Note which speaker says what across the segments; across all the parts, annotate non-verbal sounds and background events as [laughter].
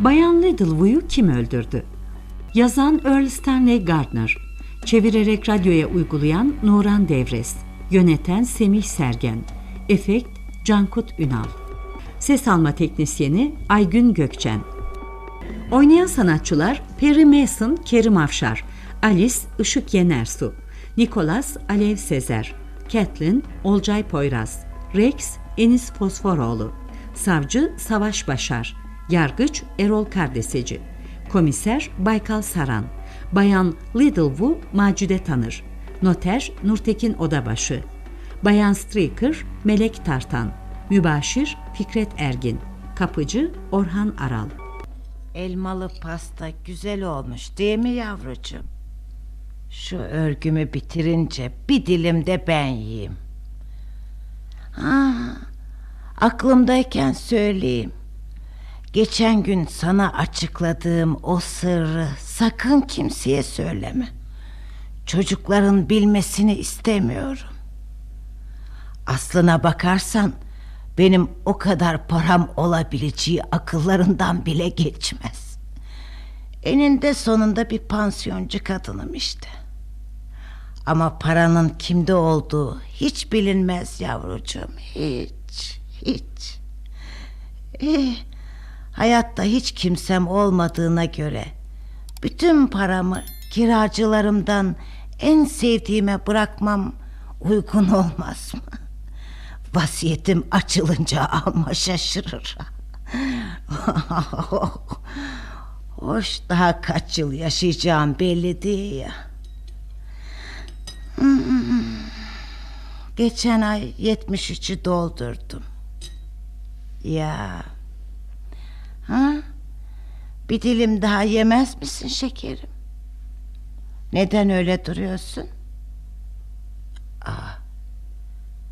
Speaker 1: Bayan Littlewood'u kim öldürdü? Yazan Earl Stanley Gardner. Çevirerek radyoya uygulayan Nuran Devres. Yöneten Semih Sergen. Efekt Cankut Ünal. Ses alma teknisyeni Aygün Gökçen. Oynayan sanatçılar Perry Mason, Kerim Afşar, Alice Işık Yenersu, Nicholas Alev Sezer, Kathleen Olcay Poyraz, Rex Enis Fosforoğlu, Savcı Savaş Başar, Yargıç Erol Kardeseci, Komiser Baykal Saran, Bayan Littlewood Macide Tanır, Noter Nurtekin Odabaşı, Bayan Streaker Melek Tartan, Mübaşir Fikret Ergin, Kapıcı Orhan Aral.
Speaker 2: Elmalı pasta güzel olmuş değil mi yavrucuğum? Şu örgümü bitirince bir dilim de ben yiyeyim. Ha, aklımdayken söyleyeyim. Geçen gün sana açıkladığım o sırrı sakın kimseye söyleme. Çocukların bilmesini istemiyorum. Aslına bakarsan benim o kadar param olabileceği akıllarından bile geçmez. Eninde sonunda bir pansiyoncu kadınım işte. Ama paranın kimde olduğu hiç bilinmez yavrucuğum. Hiç, hiç. Eh, hayatta hiç kimsem olmadığına göre bütün paramı kiracılarımdan en sevdiğime bırakmam uygun olmaz mı? [laughs] Vasiyetim açılınca ama şaşırır. [laughs] Hoş daha kaç yıl yaşayacağım belli değil ya. Geçen ay 73'ü doldurdum. Ya. Ha? Bir dilim daha yemez misin şekerim? Neden öyle duruyorsun? Aa.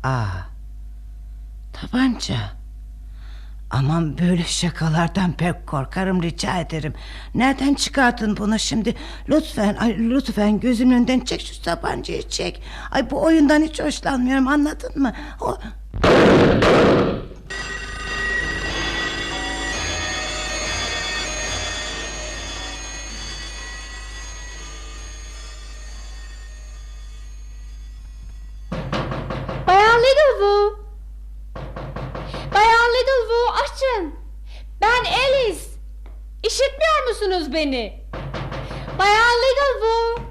Speaker 2: Aa. Tabanca. Aman böyle şakalardan pek korkarım rica ederim. Nereden çıkartın bunu şimdi? Lütfen ay lütfen gözümün önünden çek şu tabancayı çek. Ay bu oyundan hiç hoşlanmıyorum anladın mı? O...
Speaker 3: musunuz beni? Bayan Littlewood.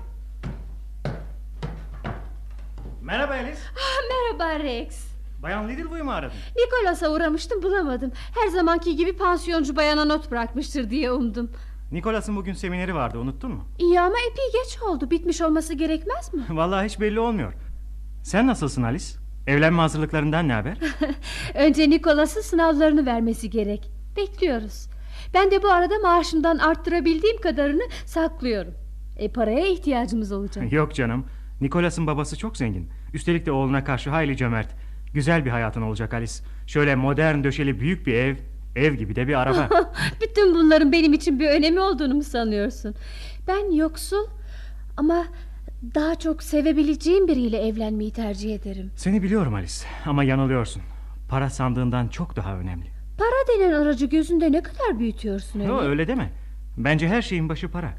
Speaker 4: Merhaba Alice.
Speaker 3: Ah, merhaba Rex.
Speaker 4: Bayan Littlewood'u mu aradın?
Speaker 3: Nikolas'a uğramıştım bulamadım. Her zamanki gibi pansiyoncu bayana not bırakmıştır diye umdum.
Speaker 4: Nicholas'ın bugün semineri vardı unuttun mu?
Speaker 3: İyi ama epey geç oldu. Bitmiş olması gerekmez mi? [laughs]
Speaker 4: Vallahi hiç belli olmuyor. Sen nasılsın Alice? Evlenme hazırlıklarından ne haber? [laughs]
Speaker 3: Önce Nikolas'ın sınavlarını vermesi gerek. Bekliyoruz. Ben de bu arada maaşımdan arttırabildiğim kadarını saklıyorum. E paraya ihtiyacımız olacak.
Speaker 4: Yok canım. Nicholas'ın babası çok zengin. Üstelik de oğluna karşı hayli cömert. Güzel bir hayatın olacak Alice. Şöyle modern döşeli büyük bir ev, ev gibi de bir araba. [laughs]
Speaker 3: Bütün bunların benim için bir önemi olduğunu mu sanıyorsun? Ben yoksul ama daha çok sevebileceğim biriyle evlenmeyi tercih ederim.
Speaker 4: Seni biliyorum Alice ama yanılıyorsun. Para sandığından çok daha önemli.
Speaker 3: Para denen aracı gözünde ne kadar büyütüyorsun öyle?
Speaker 4: Yo, öyle deme. Bence her şeyin başı para.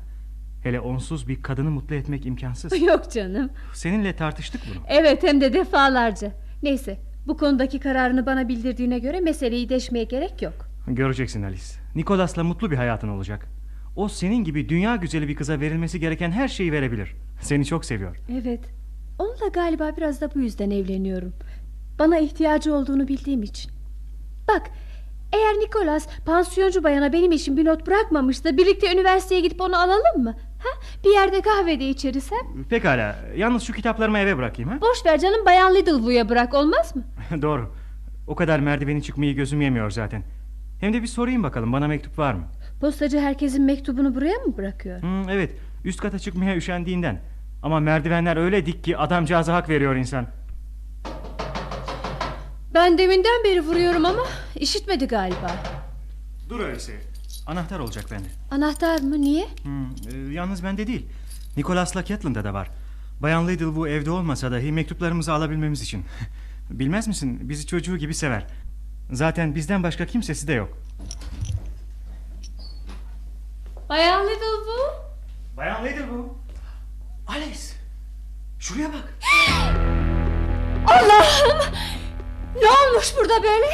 Speaker 4: Hele onsuz bir kadını mutlu etmek imkansız. [laughs]
Speaker 3: Yok canım.
Speaker 4: Seninle tartıştık bunu.
Speaker 3: Evet hem de defalarca. Neyse bu konudaki kararını bana bildirdiğine göre meseleyi deşmeye gerek yok.
Speaker 4: Göreceksin Alice. Nicholas'la mutlu bir hayatın olacak. O senin gibi dünya güzeli bir kıza verilmesi gereken her şeyi verebilir. Seni çok seviyor.
Speaker 3: Evet. Onunla galiba biraz da bu yüzden evleniyorum. Bana ihtiyacı olduğunu bildiğim için. Bak, eğer Nikolas pansiyoncu bayana benim için bir not bırakmamış da birlikte üniversiteye gidip onu alalım mı? Ha? Bir yerde kahvede içeriz ha?
Speaker 4: Pekala. Yalnız şu kitaplarımı eve bırakayım ha?
Speaker 3: Boş ver canım bayan Littlewood'a bırak olmaz mı? [laughs]
Speaker 4: Doğru. O kadar merdiveni çıkmayı gözüm yemiyor zaten. Hem de bir sorayım bakalım bana mektup var mı?
Speaker 3: Postacı herkesin mektubunu buraya mı bırakıyor?
Speaker 4: Hmm, evet. Üst kata çıkmaya üşendiğinden. Ama merdivenler öyle dik ki adamcağıza hak veriyor insan.
Speaker 3: Ben deminden beri vuruyorum ama işitmedi galiba.
Speaker 4: Dur öyleyse. Anahtar olacak bende.
Speaker 3: Anahtar mı? Niye?
Speaker 4: Hmm, e, yalnız bende değil. Nicholas'la Catherine'da da var. Bayan Littlewood evde olmasa dahi mektuplarımızı alabilmemiz için. [laughs] Bilmez misin bizi çocuğu gibi sever. Zaten bizden başka kimsesi de yok.
Speaker 3: Bayan Little bu.
Speaker 4: Bayan nedir bu? Alice. Şuraya bak. [gasps]
Speaker 3: Allah'ım! Ne olmuş burada böyle?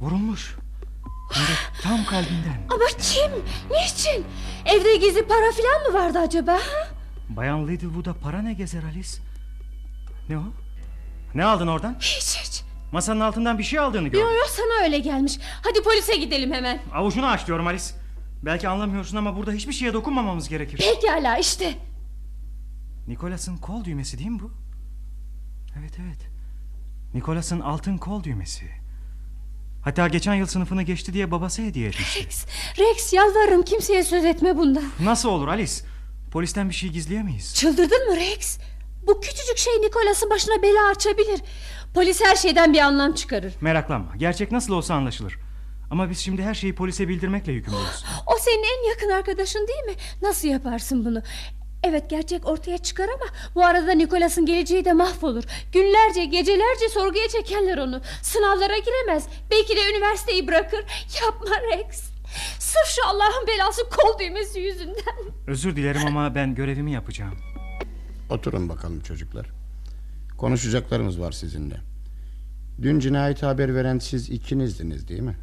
Speaker 4: Vurulmuş. De tam kalbinden.
Speaker 3: Ama kim? Niçin? Evde gizli para falan mı vardı acaba?
Speaker 4: Bayan Littlewood'a para ne gezer Alice? Ne o? Ne aldın oradan?
Speaker 3: Hiç hiç.
Speaker 4: Masanın altından bir şey aldığını gördüm.
Speaker 3: Yo yo sana öyle gelmiş. Hadi polise gidelim hemen.
Speaker 4: Avucunu aç diyorum Alice. Belki anlamıyorsun ama burada hiçbir şeye dokunmamamız gerekir.
Speaker 3: Pekala işte.
Speaker 4: Nikolas'ın kol düğmesi değil mi bu? Evet evet. Nikolas'ın altın kol düğmesi. Hatta geçen yıl sınıfını geçti diye babası hediye etmişti.
Speaker 3: Rex, Rex yalvarırım kimseye söz etme bundan.
Speaker 4: Nasıl olur Alice? Polisten bir şey gizleyemeyiz.
Speaker 3: Çıldırdın mı Rex? Bu küçücük şey Nikolas'ın başına bela açabilir. Polis her şeyden bir anlam çıkarır.
Speaker 4: Meraklanma. Gerçek nasıl olsa anlaşılır. Ama biz şimdi her şeyi polise bildirmekle yükümlüyüz. [gasps]
Speaker 3: O senin en yakın arkadaşın değil mi? Nasıl yaparsın bunu? Evet gerçek ortaya çıkar ama bu arada Nikolas'ın geleceği de mahvolur. Günlerce gecelerce sorguya çekerler onu. Sınavlara giremez. Belki de üniversiteyi bırakır. Yapma Rex. Sırf şu Allah'ın belası kol düğmesi yüzünden.
Speaker 4: Özür dilerim ama ben görevimi yapacağım.
Speaker 5: Oturun bakalım çocuklar. Konuşacaklarımız var sizinle. Dün cinayet haber veren siz ikinizdiniz değil mi?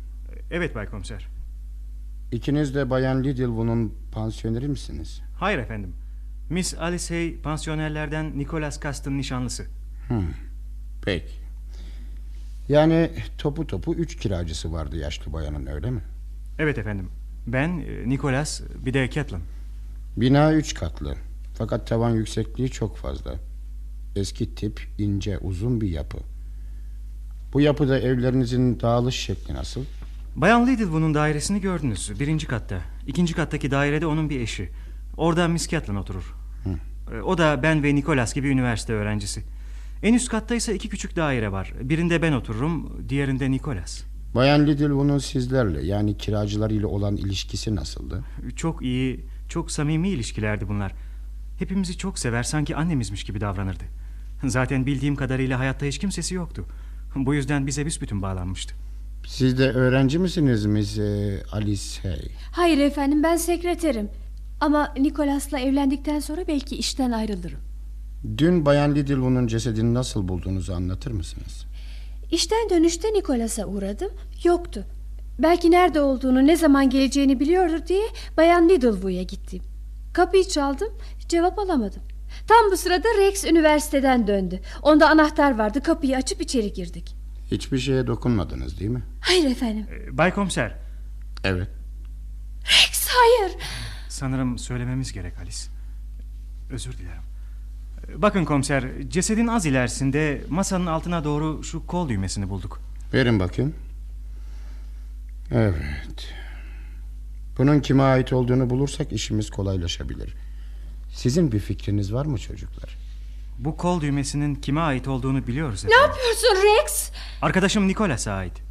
Speaker 4: Evet Bay Komiser.
Speaker 5: İkiniz de Bayan Littlewood'un pansiyoneri misiniz?
Speaker 4: Hayır efendim. Miss Alice Hay pansiyonerlerden Nicholas Cast'ın nişanlısı.
Speaker 5: Peki. Yani topu topu üç kiracısı vardı yaşlı bayanın öyle mi?
Speaker 4: Evet efendim. Ben, e, Nicholas, bir de Catelyn.
Speaker 5: Bina üç katlı. Fakat tavan yüksekliği çok fazla. Eski tip, ince, uzun bir yapı. Bu yapıda evlerinizin dağılış şekli nasıl?
Speaker 4: Bayan Littlewood'un dairesini gördünüz. Birinci katta. İkinci kattaki dairede onun bir eşi. Orada Miss Catelyn oturur. E, O da ben ve Nicholas gibi üniversite öğrencisi. En üst katta ise iki küçük daire var. Birinde ben otururum, diğerinde Nicholas.
Speaker 5: Bayan Littlewood'un sizlerle yani kiracılarıyla olan ilişkisi nasıldı?
Speaker 4: Çok iyi, çok samimi ilişkilerdi bunlar. Hepimizi çok sever, sanki annemizmiş gibi davranırdı. Zaten bildiğim kadarıyla hayatta hiç kimsesi yoktu. Bu yüzden bize büsbütün bağlanmıştı.
Speaker 5: Siz de öğrenci misiniz Miss e, Alice Hay?
Speaker 3: Hayır efendim ben sekreterim. Ama Nikolas'la evlendikten sonra belki işten ayrılırım.
Speaker 5: Dün Bayan Littlewood'un cesedini nasıl bulduğunuzu anlatır mısınız?
Speaker 3: İşten dönüşte Nikolas'a uğradım. Yoktu. Belki nerede olduğunu, ne zaman geleceğini biliyordur diye Bayan Littlewood'a gittim. Kapıyı çaldım, cevap alamadım. Tam bu sırada Rex üniversiteden döndü. Onda anahtar vardı, kapıyı açıp içeri girdik.
Speaker 5: Hiçbir şeye dokunmadınız değil mi?
Speaker 3: Hayır efendim.
Speaker 4: E, Bay Komiser,
Speaker 5: Evet.
Speaker 3: Rex hayır.
Speaker 4: Sanırım söylememiz gerek Alice. Özür dilerim. Bakın komiser, cesedin az ilerisinde masanın altına doğru şu kol düğmesini bulduk.
Speaker 5: Verin bakayım. Evet. Bunun kime ait olduğunu bulursak işimiz kolaylaşabilir. Sizin bir fikriniz var mı çocuklar?
Speaker 4: Bu kol düğmesinin kime ait olduğunu biliyoruz
Speaker 3: Ne
Speaker 4: efendim.
Speaker 3: yapıyorsun Rex?
Speaker 4: Arkadaşım Nicholas'a ait.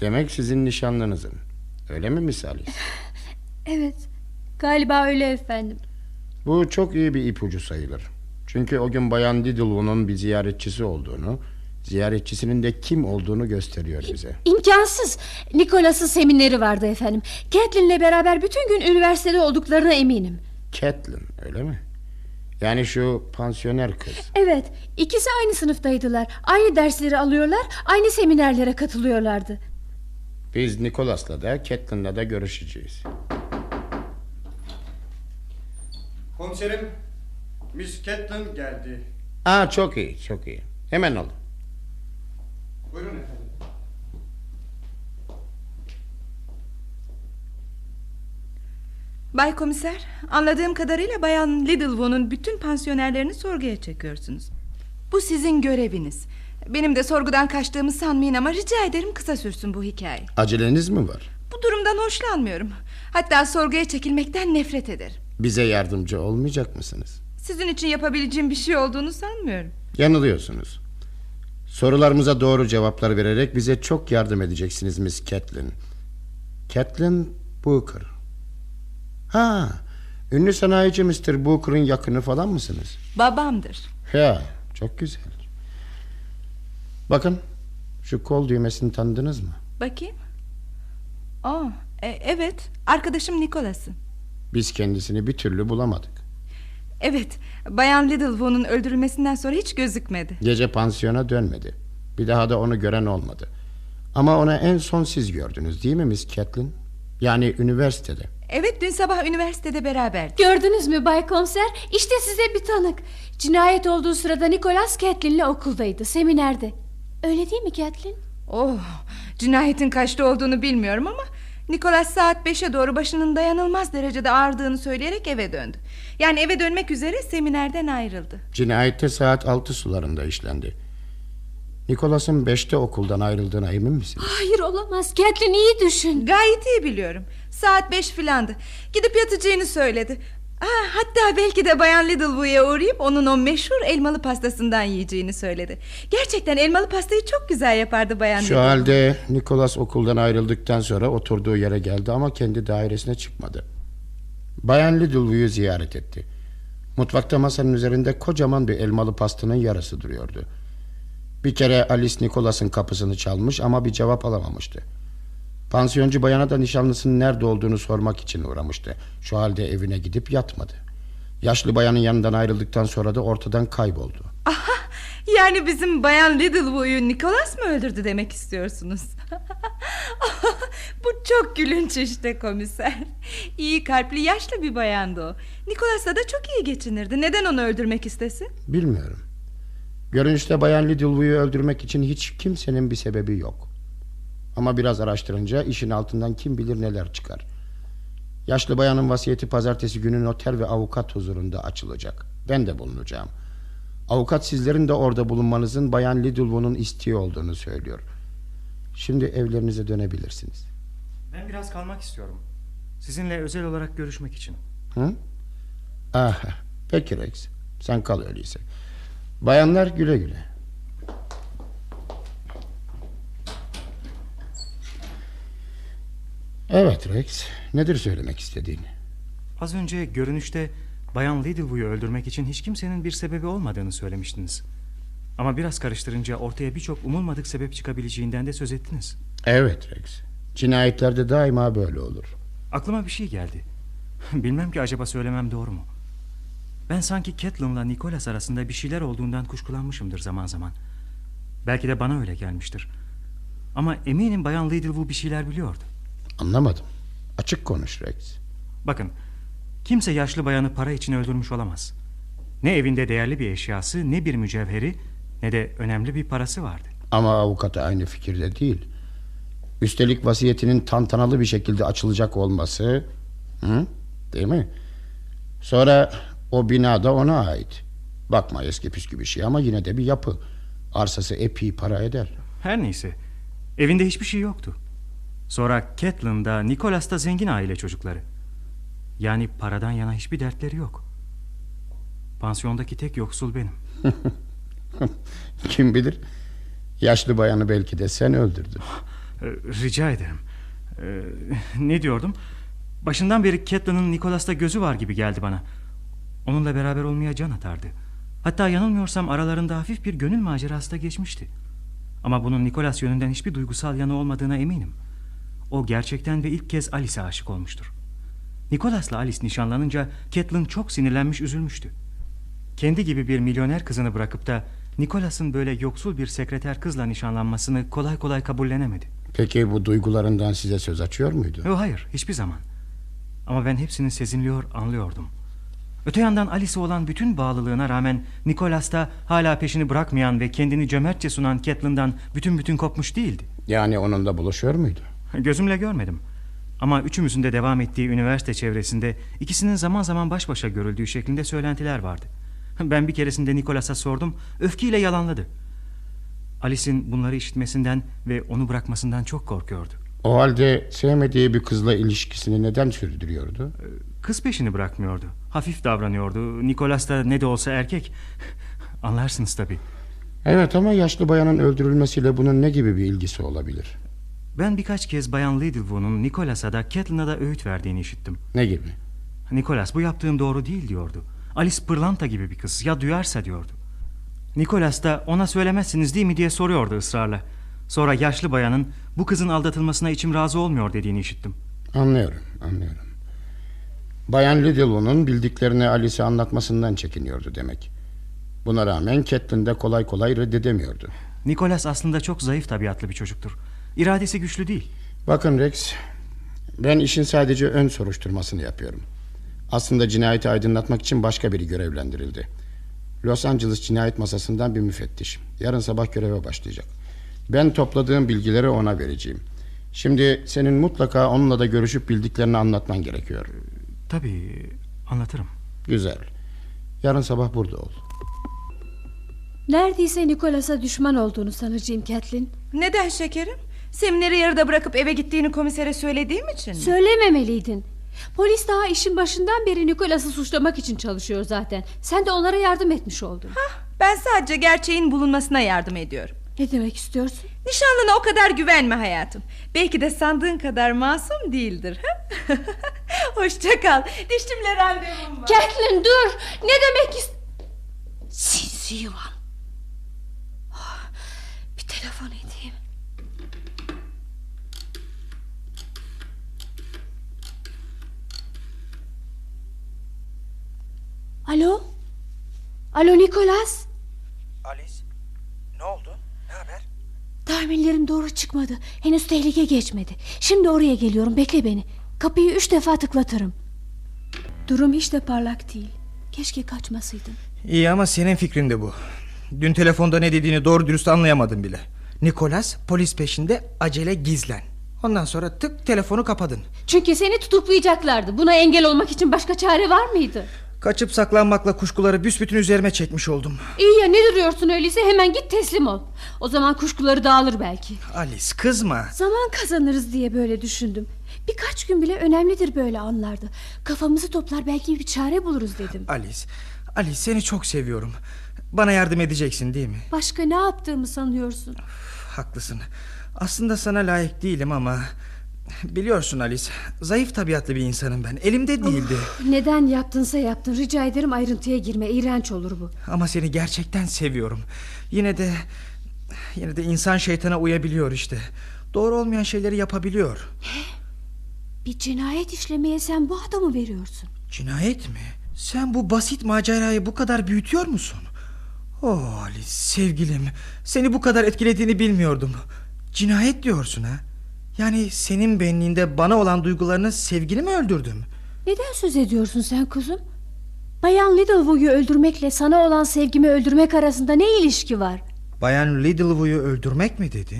Speaker 5: Demek sizin nişanlınızın. Öyle mi Miss [laughs] Alice?
Speaker 3: Evet, galiba öyle efendim.
Speaker 5: Bu çok iyi bir ipucu sayılır. Çünkü o gün Bayan Littlewood'un bir ziyaretçisi olduğunu, ziyaretçisinin de kim olduğunu gösteriyor bize.
Speaker 3: İmkansız. Nikolas'ın semineri vardı efendim. Catherine'le beraber bütün gün üniversitede olduklarına eminim.
Speaker 5: Catelyn öyle mi? Yani şu pansiyoner kız.
Speaker 3: Evet, ikisi aynı sınıftaydılar. Aynı dersleri alıyorlar, aynı seminerlere katılıyorlardı.
Speaker 5: Biz Nicholas'la da Catelyn'la da görüşeceğiz.
Speaker 6: Komiserim, Miss Catlin geldi.
Speaker 5: Aa çok iyi, çok iyi. Hemen alın.
Speaker 6: Buyurun efendim.
Speaker 7: Bay Komiser, anladığım kadarıyla Bayan Littlewood'un bütün pansiyonerlerini sorguya çekiyorsunuz. Bu sizin göreviniz. Benim de sorgudan kaçtığımı sanmayın ama rica ederim kısa sürsün bu hikaye.
Speaker 5: Aceleniz mi var?
Speaker 7: Bu durumdan hoşlanmıyorum. Hatta sorguya çekilmekten nefret ederim.
Speaker 5: Bize yardımcı olmayacak mısınız?
Speaker 7: Sizin için yapabileceğim bir şey olduğunu sanmıyorum.
Speaker 5: Yanılıyorsunuz. Sorularımıza doğru cevaplar vererek bize çok yardım edeceksiniz Miss Catelyn. Catelyn Booker. Ha, ünlü sanayici Mr. Booker'ın yakını falan mısınız?
Speaker 7: Babamdır.
Speaker 5: Ya, çok güzel. Bakın, şu kol düğmesini tanıdınız mı?
Speaker 7: Bakayım. Aa, e, evet, arkadaşım Nikolas'ın.
Speaker 5: Biz kendisini bir türlü bulamadık.
Speaker 7: Evet Bayan Littlewood'un öldürülmesinden sonra hiç gözükmedi
Speaker 5: Gece pansiyona dönmedi. Bir daha da onu gören olmadı. Ama onu en son siz gördünüz değil mi Miss Catlin? Yani üniversitede.
Speaker 7: Evet dün sabah üniversitede beraberdik
Speaker 3: Gördünüz mü Bay Komiser? İşte size bir tanık. Cinayet olduğu sırada Nicholas Catlin'le okuldaydı, seminerde. Öyle değil mi Catlin?
Speaker 7: Oh, cinayetin kaçta olduğunu bilmiyorum ama Nicholas saat 5'e doğru başının dayanılmaz derecede ağrıdığını söyleyerek eve döndü. Yani eve dönmek üzere seminerden ayrıldı.
Speaker 5: Cinayette saat altı sularında işlendi. Nikolas'ın beşte okuldan ayrıldığına emin misiniz?
Speaker 3: Hayır olamaz. Catlin iyi düşün.
Speaker 7: Gayet iyi biliyorum. Saat 5 filandı. Gidip yatacağını söyledi. Ha, hatta belki de Bayan Littlewood'a uğrayıp onun o meşhur elmalı pastasından yiyeceğini söyledi. Gerçekten elmalı pastayı çok güzel yapardı Bayan
Speaker 5: Şu
Speaker 7: Littlewood.
Speaker 5: halde Nikolas okuldan ayrıldıktan sonra oturduğu yere geldi ama kendi dairesine çıkmadı. Bayan Littlewood'u ziyaret etti. Mutfakta masanın üzerinde kocaman bir elmalı pastanın yarısı duruyordu. Bir kere Alice Nikolas'ın kapısını çalmış ama bir cevap alamamıştı. Pansiyoncu bayana da nişanlısının nerede olduğunu sormak için uğramıştı. Şu halde evine gidip yatmadı. Yaşlı bayanın yanından ayrıldıktan sonra da ortadan kayboldu.
Speaker 7: Aha, yani bizim Bayan Littlewood'u Nicholas mı öldürdü demek istiyorsunuz? [laughs] Bu çok gülünç işte komiser. İyi kalpli yaşlı bir bayandı o. Nicholas'la da çok iyi geçinirdi. Neden onu öldürmek istesin?
Speaker 5: Bilmiyorum. Görünüşte Bayan Littlewood'u öldürmek için hiç kimsenin bir sebebi yok. Ama biraz araştırınca işin altından kim bilir neler çıkar. Yaşlı bayanın vasiyeti pazartesi günü noter ve avukat huzurunda açılacak. Ben de bulunacağım. Avukat sizlerin de orada bulunmanızın Bayan Littlewood'un isteği olduğunu söylüyor. Şimdi evlerinize dönebilirsiniz.
Speaker 4: Ben biraz kalmak istiyorum. Sizinle özel olarak görüşmek için.
Speaker 5: Hı? Ah, peki Rex. Sen kal öyleyse. Bayanlar güle güle. Evet Rex. Nedir söylemek istediğin?
Speaker 4: Az önce görünüşte Bayan Littlewood'u öldürmek için hiç kimsenin bir sebebi olmadığını söylemiştiniz. Ama biraz karıştırınca ortaya birçok umulmadık sebep çıkabileceğinden de söz ettiniz.
Speaker 5: Evet Rex. Cinayetlerde daima böyle olur.
Speaker 4: Aklıma bir şey geldi. [laughs] Bilmem ki acaba söylemem doğru mu? Ben sanki Catelyn'la Nicholas arasında bir şeyler olduğundan kuşkulanmışımdır zaman zaman. Belki de bana öyle gelmiştir. Ama eminim Bayan Littlewood bir şeyler biliyordu.
Speaker 5: Anlamadım. Açık konuş Rex.
Speaker 4: Bakın, kimse yaşlı bayanı para için öldürmüş olamaz. Ne evinde değerli bir eşyası, ne bir mücevheri, ne de önemli bir parası vardı.
Speaker 5: Ama avukat aynı fikirde değil. Üstelik vasiyetinin tantanalı bir şekilde açılacak olması... Hı? Değil mi? Sonra o bina da ona ait. Bakma eski püskü bir şey ama yine de bir yapı. Arsası epey para eder.
Speaker 4: Her neyse, evinde hiçbir şey yoktu. Sonra Catelyn da Nicholas da zengin aile çocukları. Yani paradan yana hiçbir dertleri yok. Pansiyondaki tek yoksul benim. [laughs]
Speaker 5: Kim bilir? Yaşlı bayanı belki de sen öldürdün.
Speaker 4: Ee, rica ederim. Ee, ne diyordum? Başından beri Catelyn'ın Nicholas'ta gözü var gibi geldi bana. Onunla beraber olmaya can atardı. Hatta yanılmıyorsam aralarında hafif bir gönül macerası da geçmişti. Ama bunun Nicholas yönünden hiçbir duygusal yanı olmadığına eminim. O gerçekten ve ilk kez Alice'e aşık olmuştur. Nicholas'la Alice nişanlanınca Catelyn çok sinirlenmiş üzülmüştü. Kendi gibi bir milyoner kızını bırakıp da Nicholas'ın böyle yoksul bir sekreter kızla nişanlanmasını kolay kolay kabullenemedi.
Speaker 5: Peki bu duygularından size söz açıyor muydu?
Speaker 4: Yo, hayır hiçbir zaman. Ama ben hepsini sezinliyor anlıyordum. Öte yandan Alice'e olan bütün bağlılığına rağmen Nicholas da hala peşini bırakmayan ve kendini cömertçe sunan Catelyn'dan bütün bütün kopmuş değildi.
Speaker 5: Yani onunla buluşuyor muydu?
Speaker 4: Gözümle görmedim. Ama üçümüzün de devam ettiği üniversite çevresinde ikisinin zaman zaman baş başa görüldüğü şeklinde söylentiler vardı. Ben bir keresinde Nicholas'a sordum, öfkeyle yalanladı. Alice'in bunları işitmesinden ve onu bırakmasından çok korkuyordu.
Speaker 5: O halde sevmediği bir kızla ilişkisini neden sürdürüyordu?
Speaker 4: Kız peşini bırakmıyordu. Hafif davranıyordu. Nicholas da ne de olsa erkek. [laughs] Anlarsınız tabii.
Speaker 5: Evet ama yaşlı bayanın öldürülmesiyle bunun ne gibi bir ilgisi olabilir?
Speaker 4: Ben birkaç kez Bayan Littlewood'un Nicholas'a da Catelyn'a da öğüt verdiğini işittim.
Speaker 5: Ne gibi?
Speaker 4: Nicholas bu yaptığın doğru değil diyordu. Alice pırlanta gibi bir kız ya duyarsa diyordu. Nicholas da ona söylemezsiniz değil mi diye soruyordu ısrarla. Sonra yaşlı bayanın bu kızın aldatılmasına içim razı olmuyor dediğini işittim.
Speaker 5: Anlıyorum, anlıyorum. Bayan Littlewood'un bildiklerini Alice'e anlatmasından çekiniyordu demek. Buna rağmen Catelyn de kolay kolay reddedemiyordu.
Speaker 4: Nicholas aslında çok zayıf tabiatlı bir çocuktur. İradesi güçlü değil.
Speaker 5: Bakın Rex, ben işin sadece ön soruşturmasını yapıyorum. Aslında cinayeti aydınlatmak için başka biri görevlendirildi. Los Angeles cinayet masasından bir müfettiş. Yarın sabah göreve başlayacak. Ben topladığım bilgileri ona vereceğim. Şimdi senin mutlaka onunla da görüşüp bildiklerini anlatman gerekiyor.
Speaker 4: Tabii anlatırım.
Speaker 5: Güzel. Yarın sabah burada ol.
Speaker 3: Neredeyse Nicholas'a düşman olduğunu sanacağım Kathleen.
Speaker 7: Neden şekerim? Semineri yarıda bırakıp eve gittiğini komisere söylediğim için mi?
Speaker 3: Söylememeliydin. Polis daha işin başından beri Nicholas'ı suçlamak için çalışıyor zaten. Sen de onlara yardım etmiş oldun.
Speaker 7: Ben sadece gerçeğin bulunmasına yardım ediyorum.
Speaker 3: Ne demek istiyorsun?
Speaker 7: Nişanlına o kadar güvenme hayatım. Belki de sandığın kadar masum değildir. [laughs] Hoşça kal. Dişimle randevum var.
Speaker 3: Kathleen dur. Ne demek ist... Sinsi yılan. Ah, Bir telefon edeyim. Alo? Alo Nicholas?
Speaker 8: Alice, ne oldu? Ne haber?
Speaker 3: Tahminlerim doğru çıkmadı. Henüz tehlike geçmedi. Şimdi oraya geliyorum. Bekle beni. Kapıyı üç defa tıklatırım. Durum hiç de parlak değil. Keşke kaçmasaydın.
Speaker 8: İyi ama senin fikrin de bu. Dün telefonda ne dediğini doğru dürüst anlayamadım bile. Nikolas polis peşinde acele gizlen. Ondan sonra tık telefonu kapadın.
Speaker 3: Çünkü seni tutuklayacaklardı. Buna engel olmak için başka çare var mıydı?
Speaker 8: Kaçıp saklanmakla kuşkuları büsbütün üzerime çekmiş oldum.
Speaker 3: İyi ya ne duruyorsun öyleyse hemen git teslim ol. O zaman kuşkuları dağılır belki.
Speaker 8: Alice kızma.
Speaker 3: Zaman kazanırız diye böyle düşündüm. Birkaç gün bile önemlidir böyle anlarda. Kafamızı toplar belki bir çare buluruz dedim.
Speaker 8: Alice, Alice seni çok seviyorum. Bana yardım edeceksin değil mi?
Speaker 3: Başka ne yaptığımı sanıyorsun?
Speaker 8: Haklısın. Aslında sana layık değilim ama... Biliyorsun Alice, zayıf tabiatlı bir insanım ben. Elimde değildi.
Speaker 3: Neden yaptınsa yaptın. Rica ederim ayrıntıya girme. İğrenç olur bu.
Speaker 8: Ama seni gerçekten seviyorum. Yine de yine de insan şeytana uyabiliyor işte. Doğru olmayan şeyleri yapabiliyor.
Speaker 3: Bir cinayet işlemeye sen bu adamı veriyorsun.
Speaker 8: Cinayet mi? Sen bu basit macerayı bu kadar büyütüyor musun? Oh Alice sevgilim. Seni bu kadar etkilediğini bilmiyordum. Cinayet diyorsun ha? Yani senin benliğinde bana olan duygularını sevgili mi öldürdüm?
Speaker 3: Neden söz ediyorsun sen kuzum? Bayan Littlewood'u öldürmekle sana olan sevgimi öldürmek arasında ne ilişki var?
Speaker 8: Bayan Littlewood'u öldürmek mi dedi?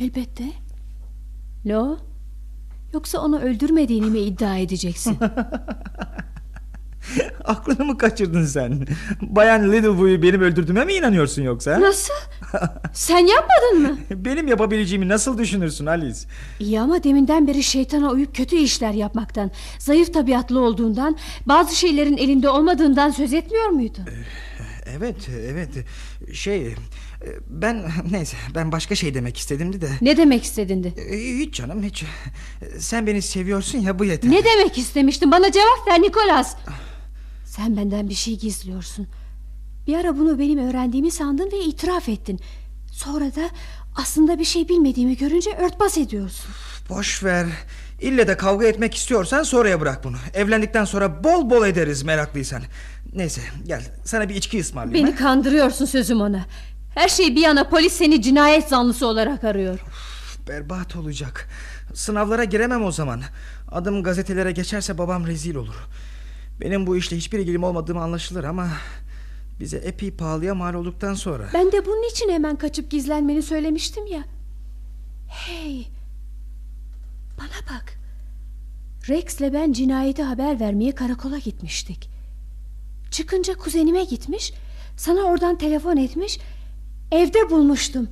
Speaker 3: Elbette. Ne o? Yoksa onu öldürmediğini mi iddia edeceksin? [laughs] [laughs]
Speaker 8: Aklını mı kaçırdın sen? Bayan Littlewood'u benim öldürdüğüme mi inanıyorsun yoksa? [laughs]
Speaker 3: Nasıl? Sen yapmadın mı?
Speaker 8: Benim yapabileceğimi nasıl düşünürsün Alice?
Speaker 3: İyi ama deminden beri şeytana uyup kötü işler yapmaktan, zayıf tabiatlı olduğundan, bazı şeylerin elinde olmadığından söz etmiyor muydu?
Speaker 8: Evet, evet. Şey, ben neyse ben başka şey demek istedimdi de.
Speaker 3: Ne demek istedin de?
Speaker 8: Ee, Hiç canım hiç. Sen beni seviyorsun ya bu yeter.
Speaker 3: Ne demek istemiştin? Bana cevap ver Nikolas. Sen benden bir şey gizliyorsun. Bir ara bunu benim öğrendiğimi sandın ve itiraf ettin. Sonra da aslında bir şey bilmediğimi görünce örtbas ediyorsun.
Speaker 8: Boş ver. İlle de kavga etmek istiyorsan sonraya bırak bunu. Evlendikten sonra bol bol ederiz meraklıysan. Neyse gel sana bir içki ısmarlayayım.
Speaker 3: Beni
Speaker 8: ha?
Speaker 3: kandırıyorsun sözüm ona. Her şey bir yana polis seni cinayet zanlısı olarak arıyor.
Speaker 8: Berbat olacak. Sınavlara giremem o zaman. Adım gazetelere geçerse babam rezil olur. Benim bu işle hiçbir ilgim olmadığımı anlaşılır ama... ...bize epey pahalıya mal olduktan sonra...
Speaker 3: Ben de bunun için hemen kaçıp gizlenmeni söylemiştim ya. Hey. Bana bak. Rex'le ben cinayeti haber vermeye karakola gitmiştik. Çıkınca kuzenime gitmiş, sana oradan telefon etmiş, evde bulmuştum.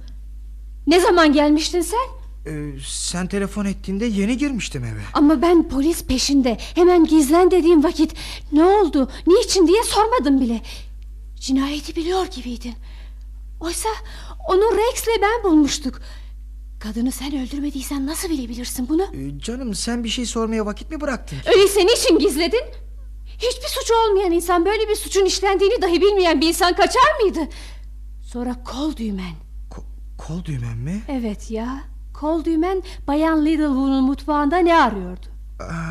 Speaker 3: Ne zaman gelmiştin sen?
Speaker 8: Ee, sen telefon ettiğinde yeni girmiştim eve.
Speaker 3: Ama ben polis peşinde hemen gizlen dediğim vakit ne oldu niçin diye sormadım bile. Cinayeti biliyor gibiydin. Oysa onu Rex'le ben bulmuştuk. Kadını sen öldürmediysen nasıl bilebilirsin bunu?
Speaker 8: Ee, canım sen bir şey sormaya vakit mi bıraktın?
Speaker 3: Öyleyse niçin gizledin? Hiçbir suçu olmayan insan böyle bir suçun işlendiğini dahi bilmeyen bir insan kaçar mıydı? Sonra kol düğmen.
Speaker 8: Ko- kol düğmen mi?
Speaker 3: Evet ya kol düğmen bayan Littlewood'un mutfağında ne arıyordu?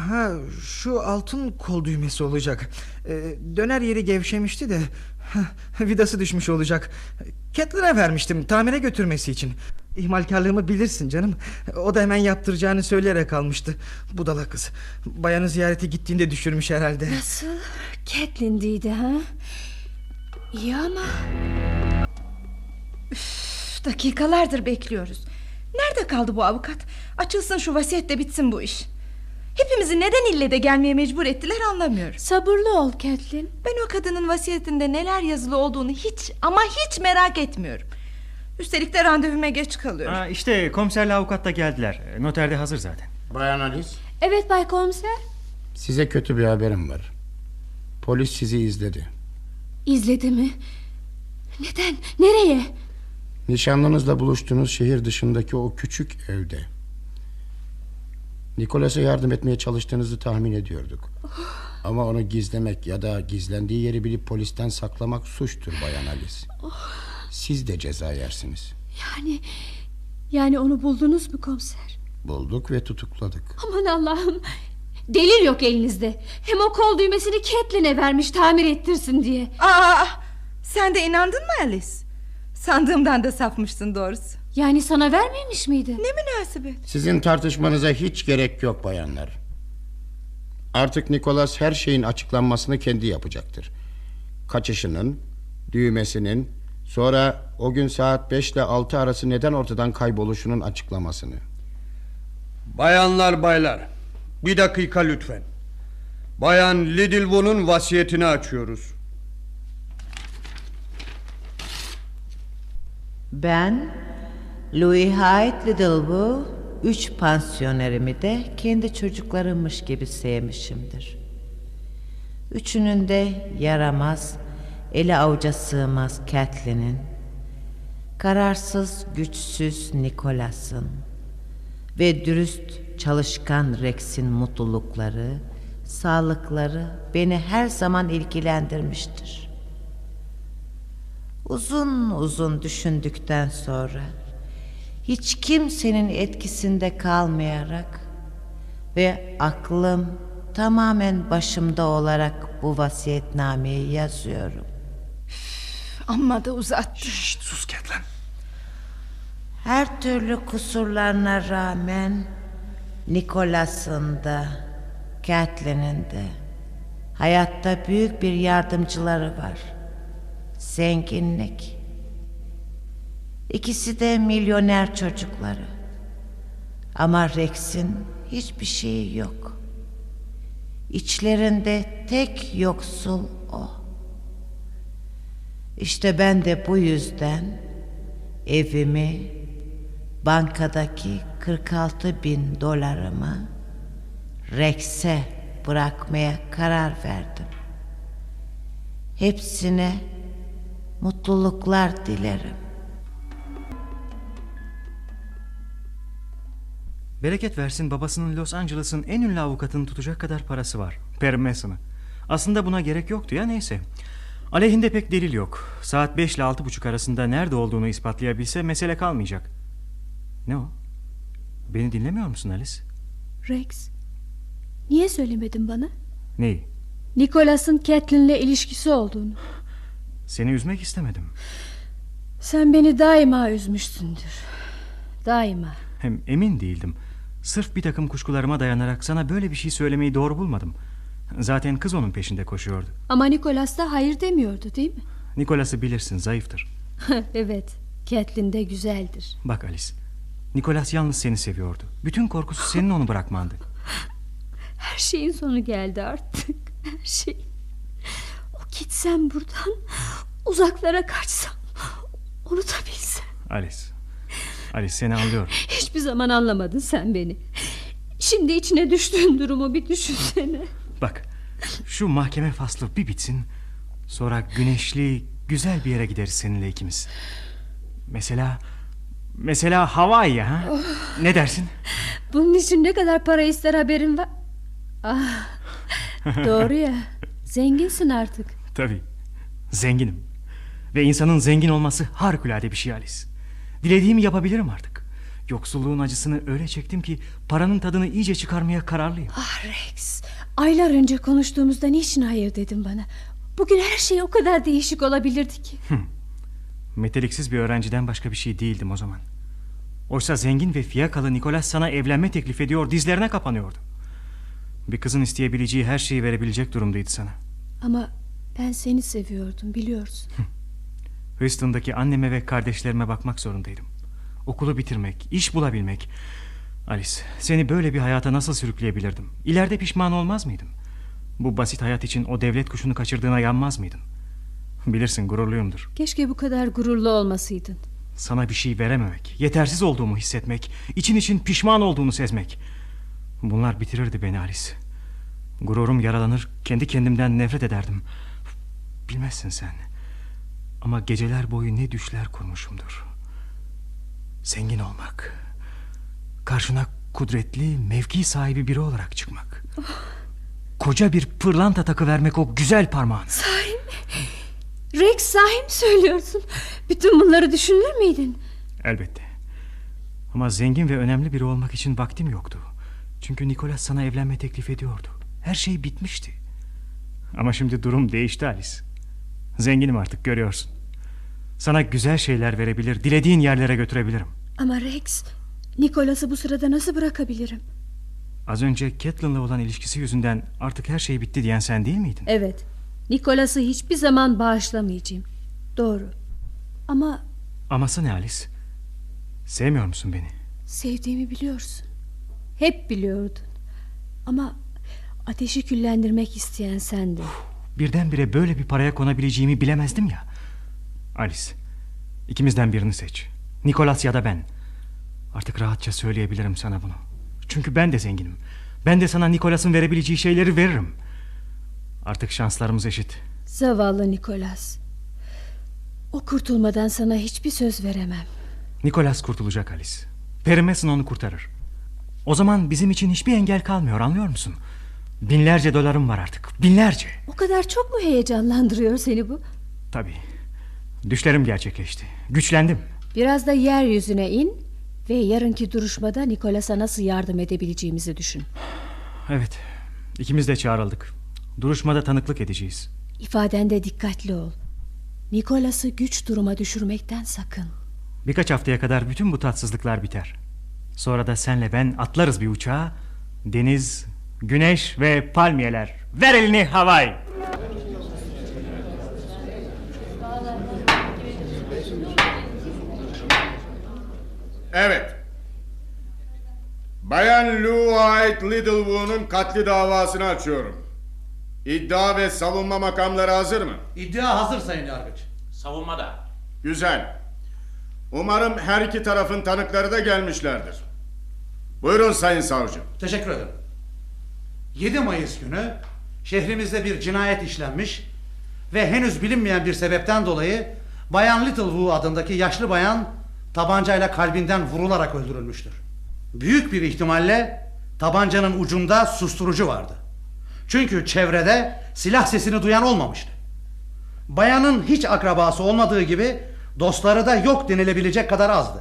Speaker 8: Ha, şu altın kol düğmesi olacak. Ee, döner yeri gevşemişti de vidası düşmüş olacak. Catherine'e vermiştim tamire götürmesi için. İhmalkarlığımı bilirsin canım. O da hemen yaptıracağını söyleyerek almıştı. Budala kız. Bayanı ziyarete gittiğinde düşürmüş herhalde.
Speaker 3: Nasıl? Catelyn'diydi ha? İyi ama
Speaker 7: Üf, dakikalardır bekliyoruz. Nerede kaldı bu avukat? Açılsın şu vasiyet de bitsin bu iş. Hepimizi neden ille de gelmeye mecbur ettiler anlamıyorum.
Speaker 3: sabırlı ol Catelyn.
Speaker 7: Ben o kadının vasiyetinde neler yazılı olduğunu hiç ama hiç merak etmiyorum. Üstelik de randevuma geç kalıyorum.
Speaker 4: Aa, işte komiserle avukat da geldiler. Noterde hazır zaten.
Speaker 5: Bayan Alice,
Speaker 3: Evet Bay Komiser.
Speaker 5: size kötü bir haberim var. Polis sizi izledi.
Speaker 3: İzledi mi? Neden? Nereye?
Speaker 5: Nişanlınızla buluştuğunuz şehir dışındaki o küçük evde. Nikolas'a yardım etmeye çalıştığınızı tahmin ediyorduk. Ama onu gizlemek ya da gizlendiği yeri bilip polisten saklamak suçtur Bayan Alice. Siz de ceza yersiniz.
Speaker 3: Yani yani onu buldunuz mu komiser?
Speaker 5: Bulduk ve tutukladık.
Speaker 3: Aman Allah'ım. Delil yok elinizde. Hem o kol düğmesini Catelyn'e vermiş tamir ettirsin diye.
Speaker 7: Aa, sen de inandın mı Alice? Sandığımdan da sapmışsın doğrusu.
Speaker 3: Yani sana vermemiş miydi?
Speaker 7: Ne münasebet.
Speaker 5: Sizin tartışmanıza hiç gerek yok bayanlar. Artık Nikolas her şeyin açıklanmasını kendi yapacaktır. Kaçışının, düğmesinin, sonra o gün saat 5 ile 6 arası neden ortadan kayboluşunun açıklamasını.
Speaker 6: Bayanlar baylar. Bir dakika lütfen. Bayan Lidlwood'un vasiyetini açıyoruz.
Speaker 2: Ben Louis Hyde Littlewood üç pansiyonerimi de kendi çocuklarımmış gibi sevmişimdir. Üçünün de yaramaz, eli avuca sığmaz Catelyn'in, kararsız, güçsüz Nicholas'ın ve dürüst, çalışkan Rex'in mutlulukları, sağlıkları beni her zaman ilgilendirmiştir. Uzun uzun düşündükten sonra hiç kimsenin etkisinde kalmayarak ve aklım tamamen başımda olarak bu vasiyetnameyi yazıyorum.
Speaker 7: Amma da uzattı.
Speaker 8: Şşt, sus Catelyn.
Speaker 2: Her türlü kusurlarına rağmen Nikolas'ın da Catelyn'in de hayatta büyük bir yardımcıları var. Zenginlik. İkisi de milyoner çocukları. Ama Rex'in hiçbir şeyi yok. İçlerinde tek yoksul o. İşte ben de bu yüzden evimi, bankadaki 46 bin dolarımı Rex'e bırakmaya karar verdim. Hepsine mutluluklar dilerim.
Speaker 4: Bereket versin babasının Los Angeles'ın en ünlü avukatını tutacak kadar parası var. Per Mason'ı. Aslında buna gerek yoktu ya neyse. Aleyhinde pek delil yok. Saat 5 ile altı buçuk arasında nerede olduğunu ispatlayabilse mesele kalmayacak. Ne o? Beni dinlemiyor musun Alice?
Speaker 3: Rex. Niye söylemedin bana?
Speaker 4: Neyi?
Speaker 3: Nicholas'ın Catelyn'le ilişkisi olduğunu.
Speaker 4: Seni üzmek istemedim.
Speaker 3: Sen beni daima üzmüşsündür. Daima.
Speaker 4: Hem emin değildim. Sırf bir takım kuşkularıma dayanarak sana böyle bir şey söylemeyi doğru bulmadım. Zaten kız onun peşinde koşuyordu.
Speaker 3: Ama Nicholas da hayır demiyordu değil mi?
Speaker 4: Nikolas'ı bilirsin zayıftır. [laughs]
Speaker 3: evet. Catelyn de güzeldir.
Speaker 4: Bak Alice. Nikolas yalnız seni seviyordu. Bütün korkusu senin onu bırakmandı.
Speaker 3: Her şeyin sonu geldi artık. Her şey. Gitsem buradan uzaklara kaçsam unutabilsem.
Speaker 4: Alice. Alice seni anlıyorum.
Speaker 3: Hiçbir zaman anlamadın sen beni. Şimdi içine düştüğün durumu bir düşünsene.
Speaker 4: Bak şu mahkeme faslı bir bitsin. Sonra güneşli güzel bir yere gideriz seninle ikimiz. Mesela mesela Hawaii'ye ha? Ne dersin?
Speaker 3: Bunun için ne kadar para ister haberin var? Ah, doğru ya. [laughs] Zenginsin artık.
Speaker 4: Tabii. Zenginim. Ve insanın zengin olması harikulade bir şey Alice. Dilediğimi yapabilirim artık. Yoksulluğun acısını öyle çektim ki paranın tadını iyice çıkarmaya kararlıyım.
Speaker 3: Ah Rex. Aylar önce konuştuğumuzda niçin hayır dedin bana? Bugün her şey o kadar değişik olabilirdi ki.
Speaker 4: Meteliksiz bir öğrenciden başka bir şey değildim o zaman. Oysa zengin ve fiyakalı Nikolas sana evlenme teklif ediyor, dizlerine kapanıyordu. Bir kızın isteyebileceği her şeyi verebilecek durumdaydı sana.
Speaker 3: Ama ben seni seviyordum biliyorsun.
Speaker 4: Houston'daki anneme ve kardeşlerime bakmak zorundaydım. Okulu bitirmek, iş bulabilmek. Alice, seni böyle bir hayata nasıl sürükleyebilirdim? İleride pişman olmaz mıydın? Bu basit hayat için o devlet kuşunu kaçırdığına yanmaz mıydın? Bilirsin gururluyumdur.
Speaker 3: Keşke bu kadar gururlu olmasaydın.
Speaker 4: Sana bir şey verememek, yetersiz olduğumu hissetmek, için için pişman olduğunu sezmek. Bunlar bitirirdi beni Alice. Gururum yaralanır, kendi kendimden nefret ederdim. Bilmezsin sen. Ama geceler boyu ne düşler kurmuşumdur. Zengin olmak. Karşına kudretli, mevki sahibi biri olarak çıkmak. Koca bir pırlanta takı vermek o güzel parmağın.
Speaker 3: Sahi mi? Rex sahi mi söylüyorsun? Bütün bunları düşünür müydün?
Speaker 4: Elbette. Ama zengin ve önemli biri olmak için vaktim yoktu. Çünkü Nikolas sana evlenme teklif ediyordu. Her şey bitmişti. Ama şimdi durum değişti Alice. Zenginim artık görüyorsun. Sana güzel şeyler verebilir, dilediğin yerlere götürebilirim.
Speaker 3: Ama Rex, Nicholas'ı bu sırada nasıl bırakabilirim?
Speaker 4: Az önce Catelyn'la olan ilişkisi yüzünden artık her şey bitti diyen sen değil miydin?
Speaker 3: Evet, Nicholas'ı hiçbir zaman bağışlamayacağım. Doğru. Ama
Speaker 4: Aması ne Alice? Sevmiyor musun beni?
Speaker 3: sevdiğimi biliyorsun. Hep biliyordun. Ama ateşi küllendirmek isteyen sendin.
Speaker 4: Birdenbire böyle bir paraya konabileceğimi bilemezdim ya. Alice, ikimizden birini seç. Nikolas ya da ben. Artık rahatça söyleyebilirim sana bunu. Çünkü ben de zenginim. Ben de sana Nikolas'ın verebileceği şeyleri veririm. Artık şanslarımız eşit.
Speaker 3: Zavallı Nicholas. O kurtulmadan sana hiçbir söz veremem.
Speaker 4: Nikolas kurtulacak Alice. Perry Mason onu kurtarır. O zaman bizim için hiçbir engel kalmıyor anlıyor musun? Binlerce dolarım var artık. Binlerce.
Speaker 3: O kadar çok mu heyecanlandırıyor seni bu?
Speaker 4: Tabii. Düşlerim gerçekleşti. Güçlendim.
Speaker 3: Biraz da yeryüzüne in ve yarınki duruşmada Nicholas'a nasıl yardım edebileceğimizi düşün.
Speaker 4: Evet. ikimiz de çağrıldık. Duruşmada tanıklık edeceğiz.
Speaker 3: İfadende dikkatli ol. Nicholas'ı güç duruma düşürmekten sakın.
Speaker 4: Birkaç haftaya kadar bütün bu tatsızlıklar biter. Sonra da senle ben atlarız bir uçağa. Deniz, güneş ve palmiyeler. Ver elini havay.
Speaker 6: Evet. Bayan Lou White Littlewood'un katli davasını açıyorum. İddia ve savunma makamları hazır mı?
Speaker 9: İddia hazır Sayın Yargıç.
Speaker 10: Savunmada.
Speaker 6: Güzel. Umarım her iki tarafın tanıkları da gelmişlerdir. Buyurun sayın savcı.
Speaker 9: Teşekkür ederim. 7 Mayıs günü şehrimizde bir cinayet işlenmiş ve henüz bilinmeyen bir sebepten dolayı Bayan Littlewood adındaki yaşlı bayan tabancayla kalbinden vurularak öldürülmüştür. Büyük bir ihtimalle tabancanın ucunda susturucu vardı. Çünkü çevrede silah sesini duyan olmamıştı. Bayanın hiç akrabası olmadığı gibi dostları da yok denilebilecek kadar azdı.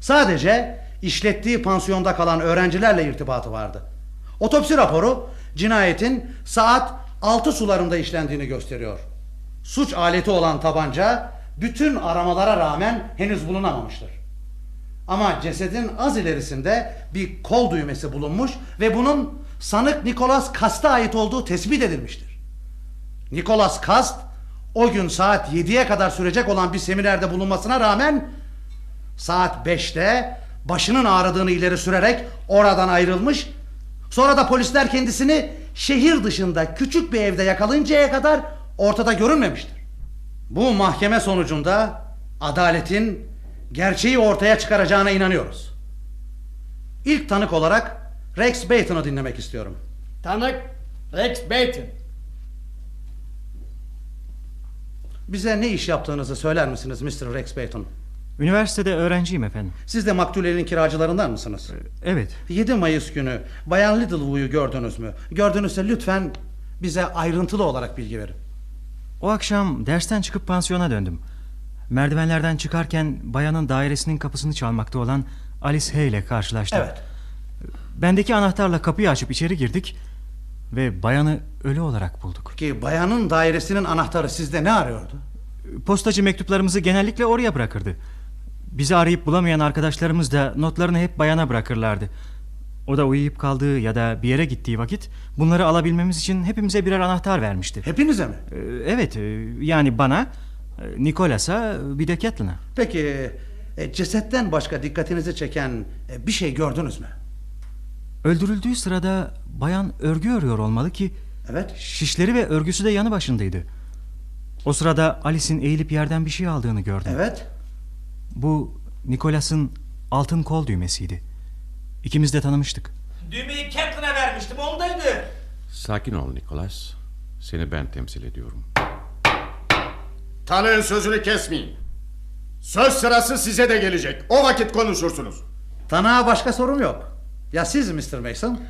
Speaker 9: Sadece işlettiği pansiyonda kalan öğrencilerle irtibatı vardı. Otopsi raporu cinayetin saat 6 sularında işlendiğini gösteriyor. Suç aleti olan tabanca bütün aramalara rağmen henüz bulunamamıştır. Ama cesedin az ilerisinde bir kol düğmesi bulunmuş ve bunun sanık Nicholas Kast'a ait olduğu tespit edilmiştir. Nicholas Kast o gün saat 7'ye kadar sürecek olan bir seminerde bulunmasına rağmen saat 5'te başının ağrıdığını ileri sürerek oradan ayrılmış. Sonra da polisler kendisini şehir dışında küçük bir evde yakalayıncaya kadar ortada görünmemiştir. Bu mahkeme sonucunda adaletin gerçeği ortaya çıkaracağına inanıyoruz. İlk tanık olarak Rex Baton'u dinlemek istiyorum.
Speaker 10: Tanık Rex Baton.
Speaker 9: Bize ne iş yaptığınızı söyler misiniz Mr. Rex Baton?
Speaker 4: Üniversitede öğrenciyim efendim.
Speaker 9: Siz de maktulerin kiracılarından mısınız?
Speaker 4: Evet.
Speaker 9: 7 Mayıs günü Bayan Littlewood'u gördünüz mü? Gördünüzse lütfen bize ayrıntılı olarak bilgi verin.
Speaker 4: O akşam dersten çıkıp pansiyona döndüm. Merdivenlerden çıkarken bayanın dairesinin kapısını çalmakta olan Alice Hay ile karşılaştım.
Speaker 9: Evet.
Speaker 4: Bendeki anahtarla kapıyı açıp içeri girdik ve bayanı ölü olarak bulduk.
Speaker 9: Ki bayanın dairesinin anahtarı sizde ne arıyordu?
Speaker 4: Postacı mektuplarımızı genellikle oraya bırakırdı. Bizi arayıp bulamayan arkadaşlarımız da notlarını hep bayana bırakırlardı. O da uyuyup kaldığı ya da bir yere gittiği vakit bunları alabilmemiz için hepimize birer anahtar vermişti.
Speaker 9: Hepinize mi?
Speaker 4: Ee, Evet, e, yani bana, e, Nikolas'a, bir de Catelyn'a.
Speaker 9: Peki e, cesetten başka dikkatinizi çeken bir şey gördünüz mü?
Speaker 4: Öldürüldüğü sırada bayan örgü örüyor olmalı ki
Speaker 9: Evet.
Speaker 4: şişleri ve örgüsü de yanı başındaydı. O sırada Alice'in eğilip yerden bir şey aldığını gördüm.
Speaker 9: Evet.
Speaker 4: Bu Nikolas'ın altın kol düğmesiydi. İkimiz de tanımıştık.
Speaker 10: Düğmeyi Captain'e vermiştim ondaydı.
Speaker 11: Sakin ol Nicholas. Seni ben temsil ediyorum.
Speaker 6: Tanığın sözünü kesmeyin. Söz sırası size de gelecek. O vakit konuşursunuz.
Speaker 9: Tanığa başka sorum yok. Ya siz Mr. Mason?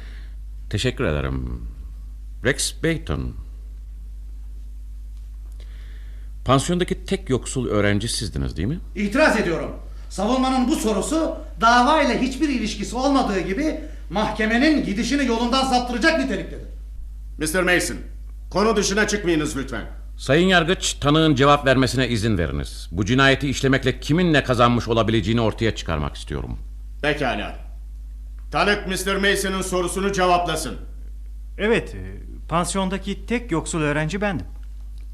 Speaker 11: Teşekkür ederim. Rex Bayton. Pansiyondaki tek yoksul öğrenci sizdiniz değil mi?
Speaker 9: İtiraz ediyorum. Savunmanın bu sorusu dava ile hiçbir ilişkisi olmadığı gibi mahkemenin gidişini yolundan saptıracak niteliktedir.
Speaker 6: Mr. Mason, konu dışına çıkmayınız lütfen.
Speaker 11: Sayın Yargıç, tanığın cevap vermesine izin veriniz. Bu cinayeti işlemekle kimin ne kazanmış olabileceğini ortaya çıkarmak istiyorum.
Speaker 6: Pekala. Tanık Mr. Mason'ın sorusunu cevaplasın.
Speaker 4: Evet, e, pansiyondaki tek yoksul öğrenci bendim.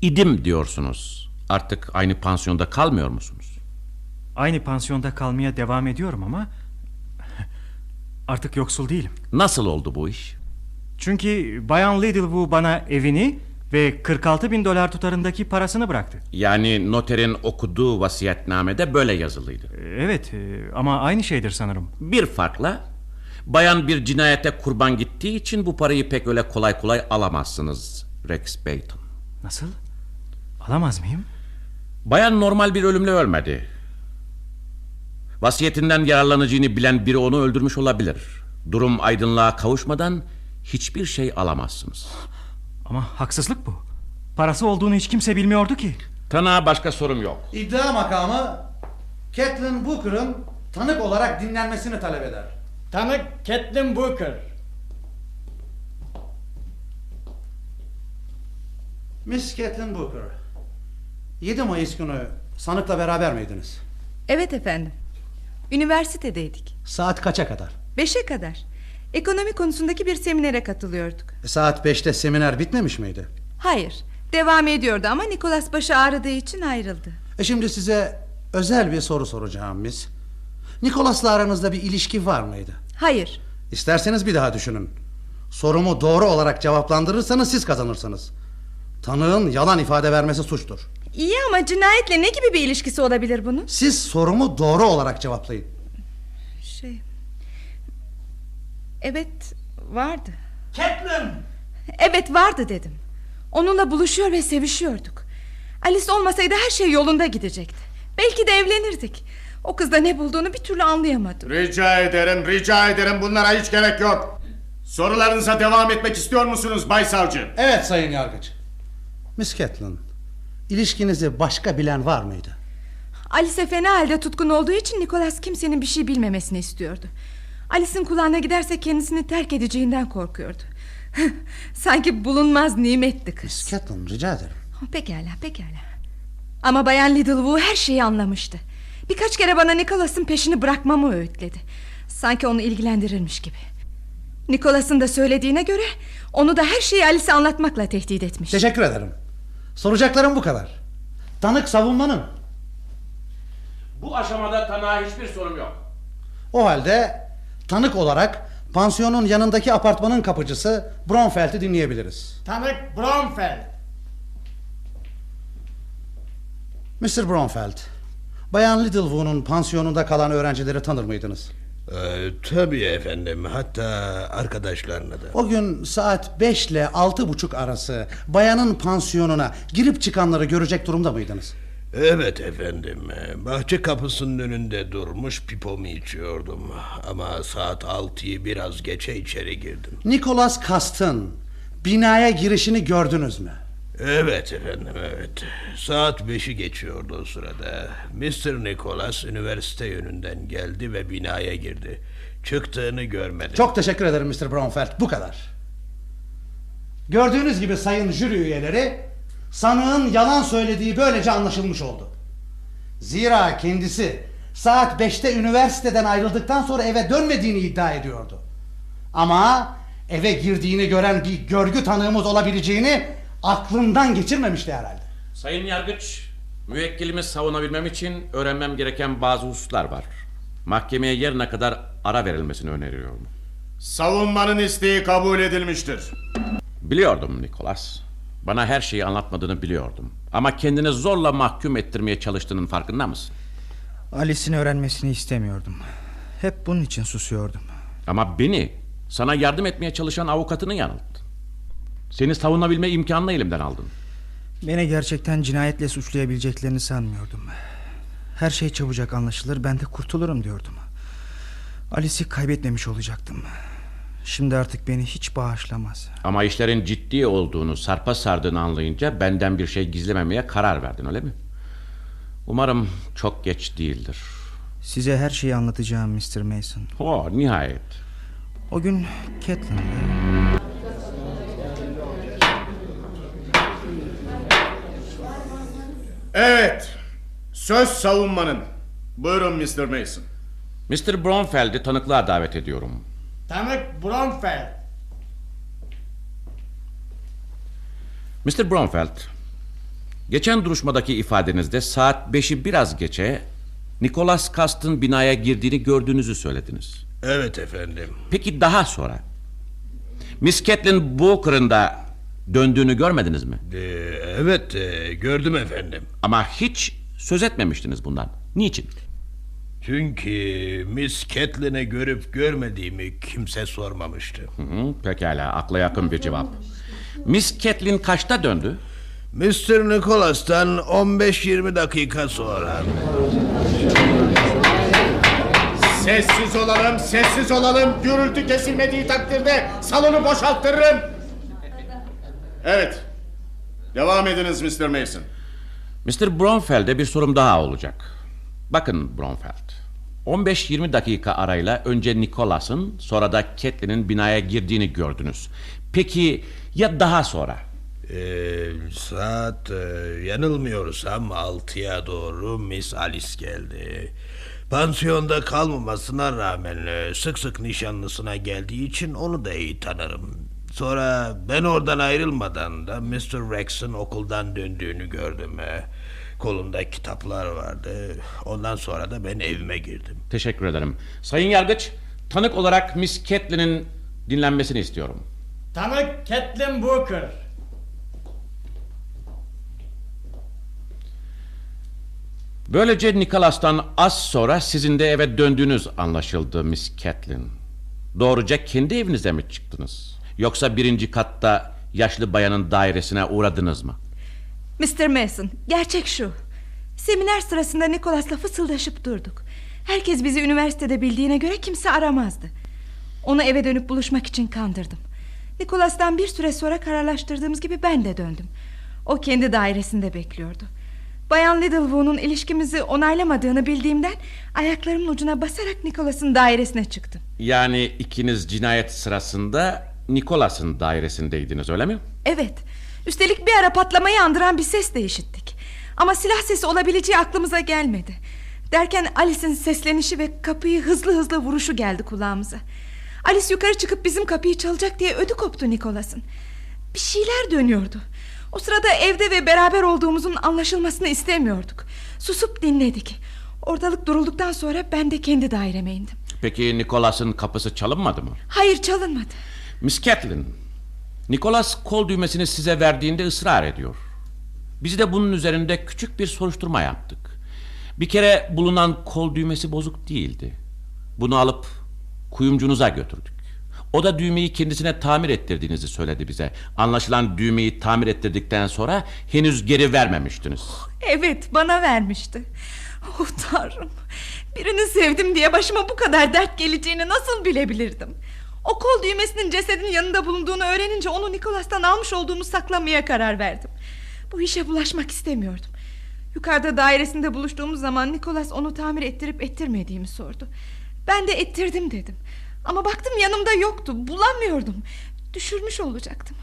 Speaker 11: İdim diyorsunuz. Artık aynı pansiyonda kalmıyor musunuz?
Speaker 4: Aynı pansiyonda kalmaya devam ediyorum ama [laughs] artık yoksul değilim.
Speaker 11: Nasıl oldu bu iş?
Speaker 4: Çünkü Bayan Lidlewoo bana evini ve 46 bin dolar tutarındaki parasını bıraktı.
Speaker 11: Yani noterin okuduğu vasiyetnamede böyle yazılıydı.
Speaker 4: E, Evet e, ama aynı şeydir sanırım.
Speaker 11: Bir farkla bayan bir cinayete kurban gittiği için bu parayı pek öyle kolay kolay alamazsınız Rex Bayton.
Speaker 4: Nasıl? Alamaz mıyım?
Speaker 11: Bayan normal bir ölümle ölmedi. Vasiyetinden yararlanacağını bilen biri onu öldürmüş olabilir. Durum aydınlığa kavuşmadan hiçbir şey alamazsınız.
Speaker 4: Ama haksızlık bu. Parası olduğunu hiç kimse bilmiyordu ki.
Speaker 11: Tanığa başka sorum yok.
Speaker 9: İddia makamı Catelyn Booker'ın tanık olarak dinlenmesini talep eder.
Speaker 10: Tanık Catelyn Booker.
Speaker 9: Miss Catelyn Booker. 7 Mayıs günü sanıkla beraber miydiniz?
Speaker 7: Evet efendim. Üniversitedeydik.
Speaker 9: Saat kaça kadar?
Speaker 7: Beşe kadar. Ekonomi konusundaki bir seminere katılıyorduk.
Speaker 9: Saat 5'te seminer bitmemiş miydi?
Speaker 7: Hayır. Devam ediyordu ama Nikolas başı ağrıdığı için ayrıldı.
Speaker 9: E şimdi size özel bir soru soracağım Miss. Nikolas'la aranızda bir ilişki var mıydı?
Speaker 7: Hayır.
Speaker 9: İsterseniz bir daha düşünün. Sorumu doğru olarak cevaplandırırsanız siz kazanırsınız. Tanığın yalan ifade vermesi suçtur.
Speaker 7: İyi ama cinayetle ne gibi bir ilişkisi olabilir bunun?
Speaker 9: Siz sorumu doğru olarak cevaplayın.
Speaker 7: Şey... Evet vardı.
Speaker 10: Catelyn.
Speaker 7: Evet vardı dedim. Onunla buluşuyor ve sevişiyorduk. Alice olmasaydı her şey yolunda gidecekti. Belki de evlenirdik. O kızda ne bulduğunu bir türlü anlayamadım.
Speaker 6: Rica ederim, rica ederim. Bunlara hiç gerek yok. Sorularınıza devam etmek istiyor musunuz Bay Savcı?
Speaker 9: Evet Sayın Yargıç. Miss Catelyn, ilişkinizi başka bilen var mıydı?
Speaker 7: Alice fena halde tutkun olduğu için Nicholas kimsenin bir şey bilmemesini istiyordu. Alice'in kulağına giderse kendisini terk edeceğinden korkuyordu. [laughs] Sanki bulunmaz nimetti kız.
Speaker 9: Miss Catelyn rica ederim.
Speaker 7: Pekala pekala. Ama Bayan Lidlewoo her şeyi anlamıştı. Birkaç kere bana Nicholas'ın peşini bırakmamı öğütledi. Sanki onu ilgilendirirmiş gibi. Nicholas'ın da söylediğine göre onu da her şeyi Alice'e anlatmakla tehdit etmiş.
Speaker 9: Teşekkür ederim. Soracaklarım bu kadar. Tanık savunmanın.
Speaker 11: Bu aşamada tanığa hiçbir sorum yok.
Speaker 9: O halde tanık olarak pansiyonun yanındaki apartmanın kapıcısı Bronfeld'i dinleyebiliriz.
Speaker 10: Tanık Bromfeld.
Speaker 9: Mr. Bronfeld, Bayan Littlewoo'nun pansiyonunda kalan öğrencileri tanır mıydınız?
Speaker 12: Ee, tabii efendim hatta arkadaşlarına da.
Speaker 9: O gün saat 5 ile altı buçuk arası bayanın pansiyonuna girip çıkanları görecek durumda mıydınız?
Speaker 12: Evet efendim bahçe kapısının önünde durmuş pipomu içiyordum. Ama saat altıyı biraz geçe içeri girdim.
Speaker 9: Nicholas Kast'ın binaya girişini gördünüz mü?
Speaker 12: Evet efendim evet. Saat beşi geçiyordu o sırada. Mr. Nicholas üniversite yönünden geldi ve binaya girdi. Çıktığını görmedim.
Speaker 9: Çok teşekkür ederim Mr. Bromfeld. Bu kadar. Gördüğünüz gibi sayın jüri üyeleri sanığın yalan söylediği böylece anlaşılmış oldu. Zira kendisi saat 5'te üniversiteden ayrıldıktan sonra eve dönmediğini iddia ediyordu. Ama eve girdiğini gören bir görgü tanığımız olabileceğini aklından geçirmemişti herhalde.
Speaker 11: Sayın Yargıç, müvekkilimi savunabilmem için öğrenmem gereken bazı hususlar var. Mahkemeye yarına kadar ara verilmesini öneriyorum.
Speaker 6: Savunmanın isteği kabul edilmiştir.
Speaker 11: Biliyordum Nikolas. Bana her şeyi anlatmadığını biliyordum. Ama kendini zorla mahkum ettirmeye çalıştığının farkında mısın?
Speaker 8: Alice'in öğrenmesini istemiyordum. Hep bunun için susuyordum.
Speaker 11: Ama beni, sana yardım etmeye çalışan avukatını yanılttın. Seni savunabilme imkanını elimden aldın.
Speaker 8: Beni gerçekten cinayetle suçlayabileceklerini sanmıyordum. Her şey çabucak anlaşılır ben de kurtulurum diyordum. Alice'i kaybetmemiş olacaktım. Şimdi artık beni hiç bağışlamaz.
Speaker 11: Ama işlerin ciddi olduğunu, sarpa sardığını anlayınca benden bir şey gizlememeye karar verdin öyle mi? Umarım çok geç değildir.
Speaker 8: Size her şeyi anlatacağım Mr. Mason.
Speaker 11: Oh, nihayet.
Speaker 8: O gün Catelyn'le
Speaker 6: Evet. Söz savunmanın. Buyurun Mr. Mason.
Speaker 11: Mr. Bromfeld'i tanıklığa davet ediyorum.
Speaker 10: Tanık Bromfeld.
Speaker 11: Mr. Bromfeld, geçen duruşmadaki ifadenizde saat beşi biraz geçe Nicholas Cast'ın binaya girdiğini gördüğünüzü söylediniz.
Speaker 12: Evet efendim.
Speaker 11: Peki daha sonra Miss Catelyn Booker'ın da döndüğünü görmediniz mi?
Speaker 12: Ee, evet e, gördüm efendim.
Speaker 11: Ama hiç söz etmemiştiniz bundan. Niçin?
Speaker 12: Çünkü Miss Catelyn'i görüp görmediğimi kimse sormamıştı.
Speaker 11: Hı hı, pekala akla yakın bir cevap. Miss Catelyn kaçta döndü?
Speaker 12: Mr. Nicholas'tan 15-20 dakika sonra.
Speaker 6: Sessiz olalım, sessiz olalım. Gürültü kesilmediği takdirde salonu boşalttırırım. Evet. Devam ediniz Mr. Mason.
Speaker 11: Mr. Bromfeld'e bir sorum daha olacak. Bakın Bromfeld. 15-20 dakika arayla önce Nicholas'ın sonra da Catelyn'in binaya girdiğini gördünüz. Peki ya daha sonra?
Speaker 12: Ee, saat e, yanılmıyorsam 6'ya doğru Miss Alice geldi. Pansiyonda kalmamasına rağmen e, sık sık nişanlısına geldiği için onu da iyi tanırım. Sonra ben oradan ayrılmadan da Mr. Rex'in okuldan döndüğünü gördüm. Kolunda kitaplar vardı. Ondan sonra da ben evime girdim.
Speaker 11: Teşekkür ederim. Sayın Yargıç, tanık olarak Miss Catelyn'in dinlenmesini istiyorum.
Speaker 10: Tanık Catelyn Booker.
Speaker 11: Böylece Nicholas'tan az sonra sizin de eve döndüğünüz anlaşıldı Miss Catelyn. Doğruca kendi evinize mi çıktınız? Yoksa birinci katta yaşlı bayanın dairesine uğradınız mı?
Speaker 7: Mr. Mason, gerçek şu. Seminer sırasında Nicholas'la fısıldaşıp durduk. Herkes bizi üniversitede bildiğine göre kimse aramazdı. Onu eve dönüp buluşmak için kandırdım. Nicholas'tan bir süre sonra kararlaştırdığımız gibi ben de döndüm. O kendi dairesinde bekliyordu. Bayan Littlewood'un ilişkimizi onaylamadığını bildiğimden ayaklarımın ucuna basarak Nicholas'ın dairesine çıktım.
Speaker 11: Yani ikiniz cinayet sırasında Nicholas'ın dairesindeydiniz öyle mi?
Speaker 7: Evet. Üstelik bir ara patlamayı andıran bir ses de işittik. Ama silah sesi olabileceği aklımıza gelmedi. Derken Alice'in seslenişi ve kapıyı hızlı hızlı vuruşu geldi kulağımıza. Alice yukarı çıkıp bizim kapıyı çalacak diye ödü koptu Nicholas'ın. Bir şeyler dönüyordu. O sırada evde ve beraber olduğumuzun anlaşılmasını istemiyorduk. Susup dinledik. Ortalık durulduktan sonra ben de kendi daireme indim.
Speaker 11: Peki Nicholas'ın kapısı çalınmadı mı?
Speaker 7: Hayır çalınmadı.
Speaker 11: Miss Catelyn, Nicholas kol düğmesini size verdiğinde ısrar ediyor. Biz de bunun üzerinde küçük bir soruşturma yaptık. Bir kere bulunan kol düğmesi bozuk değildi. Bunu alıp kuyumcunuza götürdük. O da düğmeyi kendisine tamir ettirdiğinizi söyledi bize. Anlaşılan düğmeyi tamir ettirdikten sonra henüz geri vermemiştiniz.
Speaker 7: Evet bana vermişti. Oh tanrım. Birini sevdim diye başıma bu kadar dert geleceğini nasıl bilebilirdim? O kol düğmesinin cesedin yanında bulunduğunu öğrenince onu Nikolas'tan almış olduğumu saklamaya karar verdim. Bu işe bulaşmak istemiyordum. Yukarıda dairesinde buluştuğumuz zaman Nikolas onu tamir ettirip ettirmediğimi sordu. Ben de ettirdim dedim. Ama baktım yanımda yoktu. Bulamıyordum. Düşürmüş olacaktım.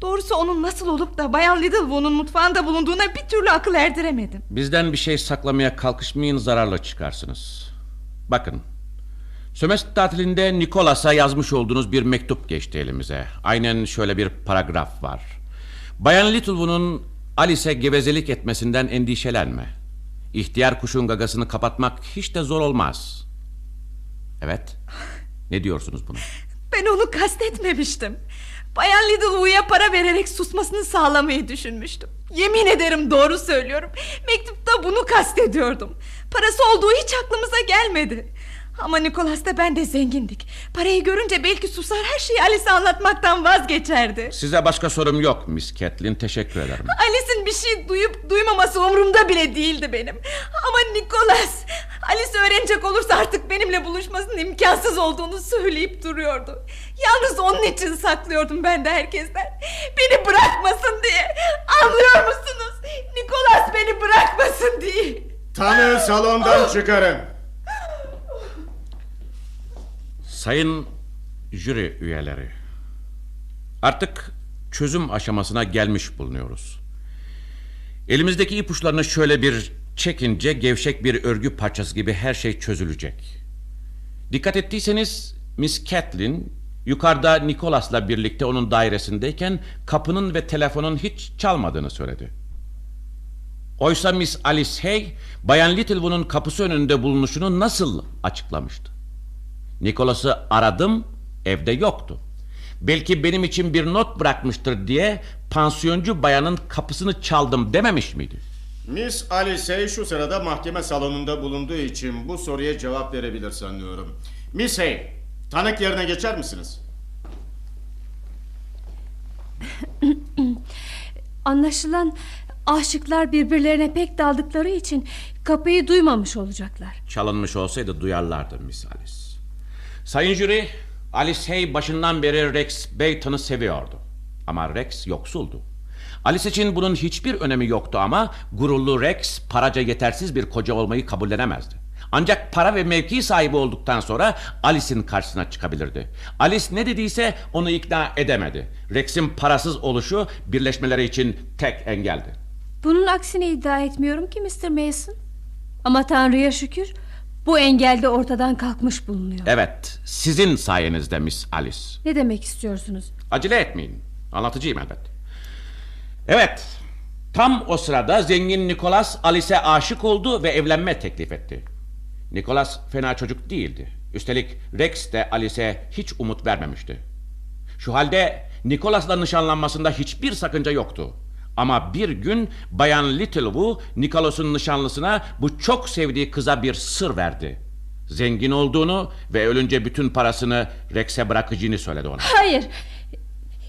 Speaker 7: Doğrusu onun nasıl olup da Bayan Littlewood'un mutfağında bulunduğuna bir türlü akıl erdiremedim.
Speaker 11: Bizden bir şey saklamaya kalkışmayın zararla çıkarsınız. Bakın. Sömestr tatilinde Nikolas'a yazmış olduğunuz bir mektup geçti elimize. Aynen şöyle bir paragraf var. Bayan Littlewood'un Alice'e gevezelik etmesinden endişelenme. İhtiyar kuşun gagasını kapatmak hiç de zor olmaz. Evet. Ne diyorsunuz buna?
Speaker 7: Ben onu kastetmemiştim. Bayan Littlewood'a para vererek susmasını sağlamayı düşünmüştüm. Yemin ederim doğru söylüyorum. Mektupta bunu kastediyordum. Parası olduğu hiç aklımıza gelmedi. Ama Nikolas'ta ben de zengindik. Parayı görünce belki susar her şeyi Alice'e anlatmaktan vazgeçerdi.
Speaker 11: Size başka sorum yok Miss Catlin. Teşekkür ederim.
Speaker 7: Alice'in bir şey duyup duymaması umurumda bile değildi benim. Ama Nikolas Alice öğrenecek olursa artık benimle buluşmasının imkansız olduğunu söyleyip duruyordu. Yalnız onun için saklıyordum ben de herkesten. Beni bırakmasın diye. Anlıyor musunuz? Nikolas beni bırakmasın diye.
Speaker 6: Tanığı salondan çıkarın.
Speaker 11: Sayın jüri üyeleri. Artık çözüm aşamasına gelmiş bulunuyoruz. Elimizdeki ipuçlarını şöyle bir çekince gevşek bir örgü parçası gibi her şey çözülecek. Dikkat ettiyseniz Miss Catlin yukarıda Nicholas'la birlikte onun dairesindeyken kapının ve telefonun hiç çalmadığını söyledi. Oysa Miss Alice Hay, Bayan Littlewood'un kapısı önünde bulunuşunu nasıl açıklamıştı? Nicholas'ı aradım, evde yoktu. Belki benim için bir not bırakmıştır diye pansiyoncu bayanın kapısını çaldım dememiş miydi?
Speaker 6: Miss Alice şu sırada mahkeme salonunda bulunduğu için bu soruya cevap verebilir sanıyorum. Miss Hay, tanık yerine geçer misiniz? [coughs]
Speaker 3: Anlaşılan aşıklar birbirlerine pek daldıkları için kapıyı duymamış olacaklar.
Speaker 11: Çalınmış olsaydı duyarlardı Miss Alice. Sayın jüri, Alice Hay başından beri Rex Bayton'u seviyordu. Ama Rex yoksuldu. Alice için bunun hiçbir önemi yoktu ama gururlu Rex paraca yetersiz bir koca olmayı kabullenemezdi. Ancak para ve mevki sahibi olduktan sonra Alice'in karşısına çıkabilirdi. Alice ne dediyse onu ikna edemedi. Rex'in parasız oluşu birleşmeleri için tek engeldi.
Speaker 3: Bunun aksini iddia etmiyorum ki Mr. Mason. Ama Tanrı'ya şükür bu engel de ortadan kalkmış bulunuyor.
Speaker 11: Evet, sizin sayenizde Miss Alice.
Speaker 3: Ne demek istiyorsunuz?
Speaker 11: Acele etmeyin. Anlatıcıyım elbet. Evet. Tam o sırada zengin Nicholas Alice'e aşık oldu ve evlenme teklif etti. Nicholas fena çocuk değildi. Üstelik Rex de Alice'e hiç umut vermemişti. Şu halde Nicholas'la nişanlanmasında hiçbir sakınca yoktu. Ama bir gün Bayan Littlewood Nicholas'ın nişanlısına bu çok sevdiği kıza bir sır verdi. Zengin olduğunu ve ölünce bütün parasını Rex'e bırakacağını söyledi ona.
Speaker 3: Hayır.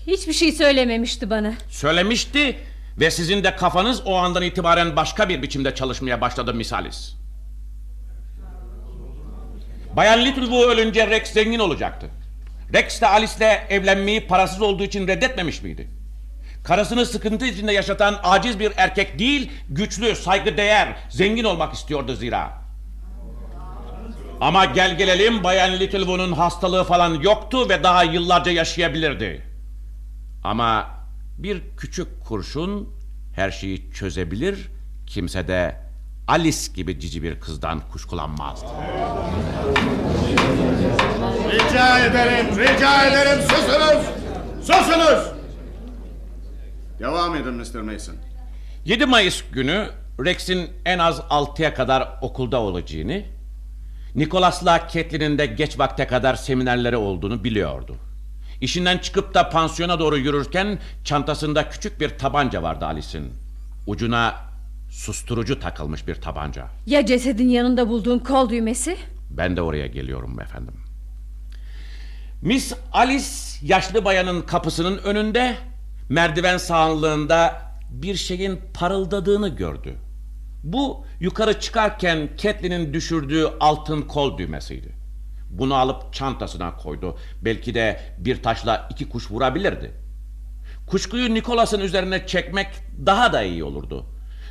Speaker 3: Hiçbir şey söylememişti bana.
Speaker 11: Söylemişti ve sizin de kafanız o andan itibaren başka bir biçimde çalışmaya başladı misalis. Bayan Littlewood ölünce Rex zengin olacaktı. Rex de Alice'le evlenmeyi parasız olduğu için reddetmemiş miydi? Karısını sıkıntı içinde yaşatan aciz bir erkek değil, güçlü, saygıdeğer, zengin olmak istiyordu zira. Ama gel gelelim Bayan Littlewood'un hastalığı falan yoktu ve daha yıllarca yaşayabilirdi. Ama bir küçük kurşun her şeyi çözebilir, kimse de Alice gibi cici bir kızdan kuşkulanmazdı.
Speaker 6: Rica ederim, rica ederim susunuz! Susunuz! Devam edin Mr. Mason.
Speaker 11: 7 Mayıs günü Rex'in en az 6'ya kadar okulda olacağını, Nicholas'la Catherine'in de geç vakte kadar seminerleri olduğunu biliyordu. İşinden çıkıp da pansiyona doğru yürürken çantasında küçük bir tabanca vardı Alice'in. Ucuna susturucu takılmış bir tabanca.
Speaker 3: Ya cesedin yanında bulduğun kol düğmesi?
Speaker 11: Ben de oraya geliyorum efendim. Miss Alice yaşlı bayanın kapısının önünde merdiven sağlığında bir şeyin parıldadığını gördü. Bu yukarı çıkarken Catelyn'in düşürdüğü altın kol düğmesiydi. Bunu alıp çantasına koydu. Belki de bir taşla iki kuş vurabilirdi. Kuşkuyu Nicholas'ın üzerine çekmek daha da iyi olurdu.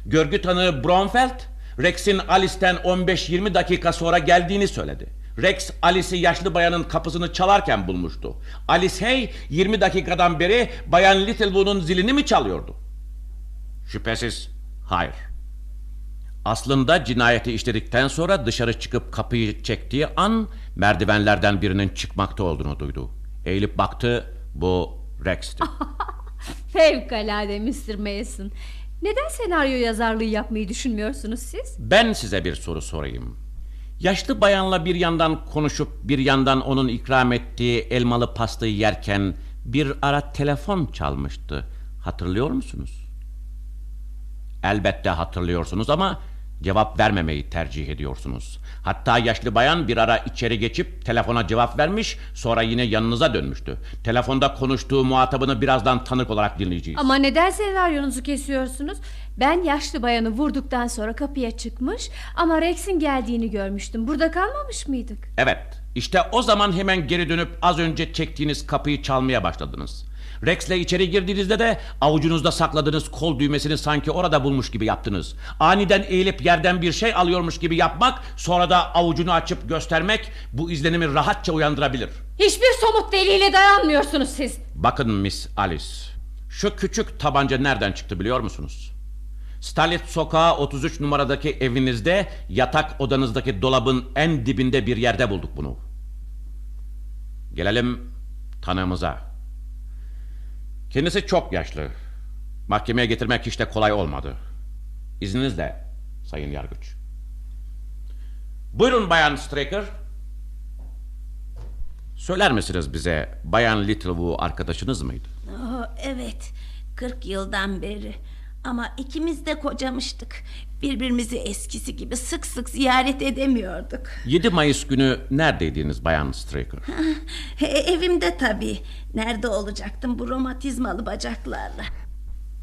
Speaker 11: Görgü tanığı Bromfeld, Rex'in Alice'ten 15-20 dakika sonra geldiğini söyledi. Rex, Alice'i yaşlı bayanın kapısını çalarken bulmuştu. Alice Hay 20 dakikadan beri bayan Littlewood'un zilini mi çalıyordu? Şüphesiz hayır. Aslında cinayeti işledikten sonra dışarı çıkıp kapıyı çektiği an merdivenlerden birinin çıkmakta olduğunu duydu. Eğilip baktı, bu Rex'ti. [laughs]
Speaker 3: Fevkalade Mr. Mason. Neden senaryo yazarlığı yapmayı düşünmüyorsunuz siz?
Speaker 11: Ben size bir soru sorayım. Yaşlı bayanla bir yandan konuşup bir yandan onun ikram ettiği elmalı pastayı yerken bir ara telefon çalmıştı. Hatırlıyor musunuz? Elbette hatırlıyorsunuz ama cevap vermemeyi tercih ediyorsunuz. Hatta yaşlı bayan bir ara içeri geçip telefona cevap vermiş, sonra yine yanınıza dönmüştü. Telefonda konuştuğu muhatabını birazdan tanık olarak dinleyeceğiz.
Speaker 3: Ama neden senaryonuzu kesiyorsunuz? Ben yaşlı bayanı vurduktan sonra kapıya çıkmış ama Rex'in geldiğini görmüştüm. Burada kalmamış mıydık?
Speaker 11: Evet, işte o zaman hemen geri dönüp az önce çektiğiniz kapıyı çalmaya başladınız. Rex'le içeri girdiğinizde de avucunuzda sakladığınız kol düğmesini sanki orada bulmuş gibi yaptınız. Aniden eğilip yerden bir şey alıyormuş gibi yapmak, sonra da avucunu açıp göstermek bu izlenimi rahatça uyandırabilir.
Speaker 3: Hiçbir somut delile dayanmıyorsunuz siz.
Speaker 11: Bakın Miss Alice, şu küçük tabanca nereden çıktı biliyor musunuz? Starlit Sokağı 33 numaradaki evinizde yatak odanızdaki dolabın en dibinde bir yerde bulduk bunu. Gelelim tanığımıza. Kendisi çok yaşlı. Mahkemeye getirmek hiç de kolay olmadı. İzninizle Sayın Yargıç. Buyurun Bayan Straker. Söyler misiniz bize Bayan Littlewood arkadaşınız mıydı?
Speaker 13: Oh, evet 40 yıldan beri ama ikimiz de kocamıştık. Birbirimizi eskisi gibi sık sık ziyaret edemiyorduk.
Speaker 11: 7 Mayıs günü neredeydiniz Bayan Straker?
Speaker 13: Evimde tabii. Nerede olacaktım bu romatizmalı bacaklarla?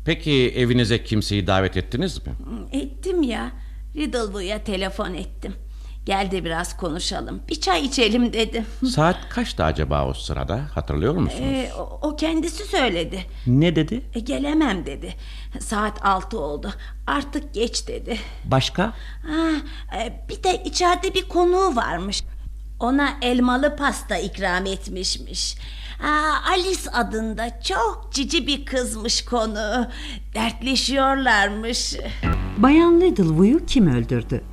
Speaker 11: Peki evinize kimseyi davet ettiniz mi?
Speaker 13: Ettim ya. Riddlewood'a telefon ettim. Gel de biraz konuşalım. Bir çay içelim dedim.
Speaker 11: Saat kaçtı acaba o sırada? Hatırlıyor musunuz?
Speaker 13: E, o, o kendisi söyledi.
Speaker 11: Ne dedi?
Speaker 13: E, gelemem dedi. Saat altı oldu. Artık geç dedi.
Speaker 11: Başka?
Speaker 13: Ha, e, bir de içeride bir konuğu varmış. Ona elmalı pasta ikram etmişmiş. Aa, Alice adında çok cici bir kızmış konu. Dertleşiyorlarmış.
Speaker 1: Bayan Littlewood'u kim öldürdü?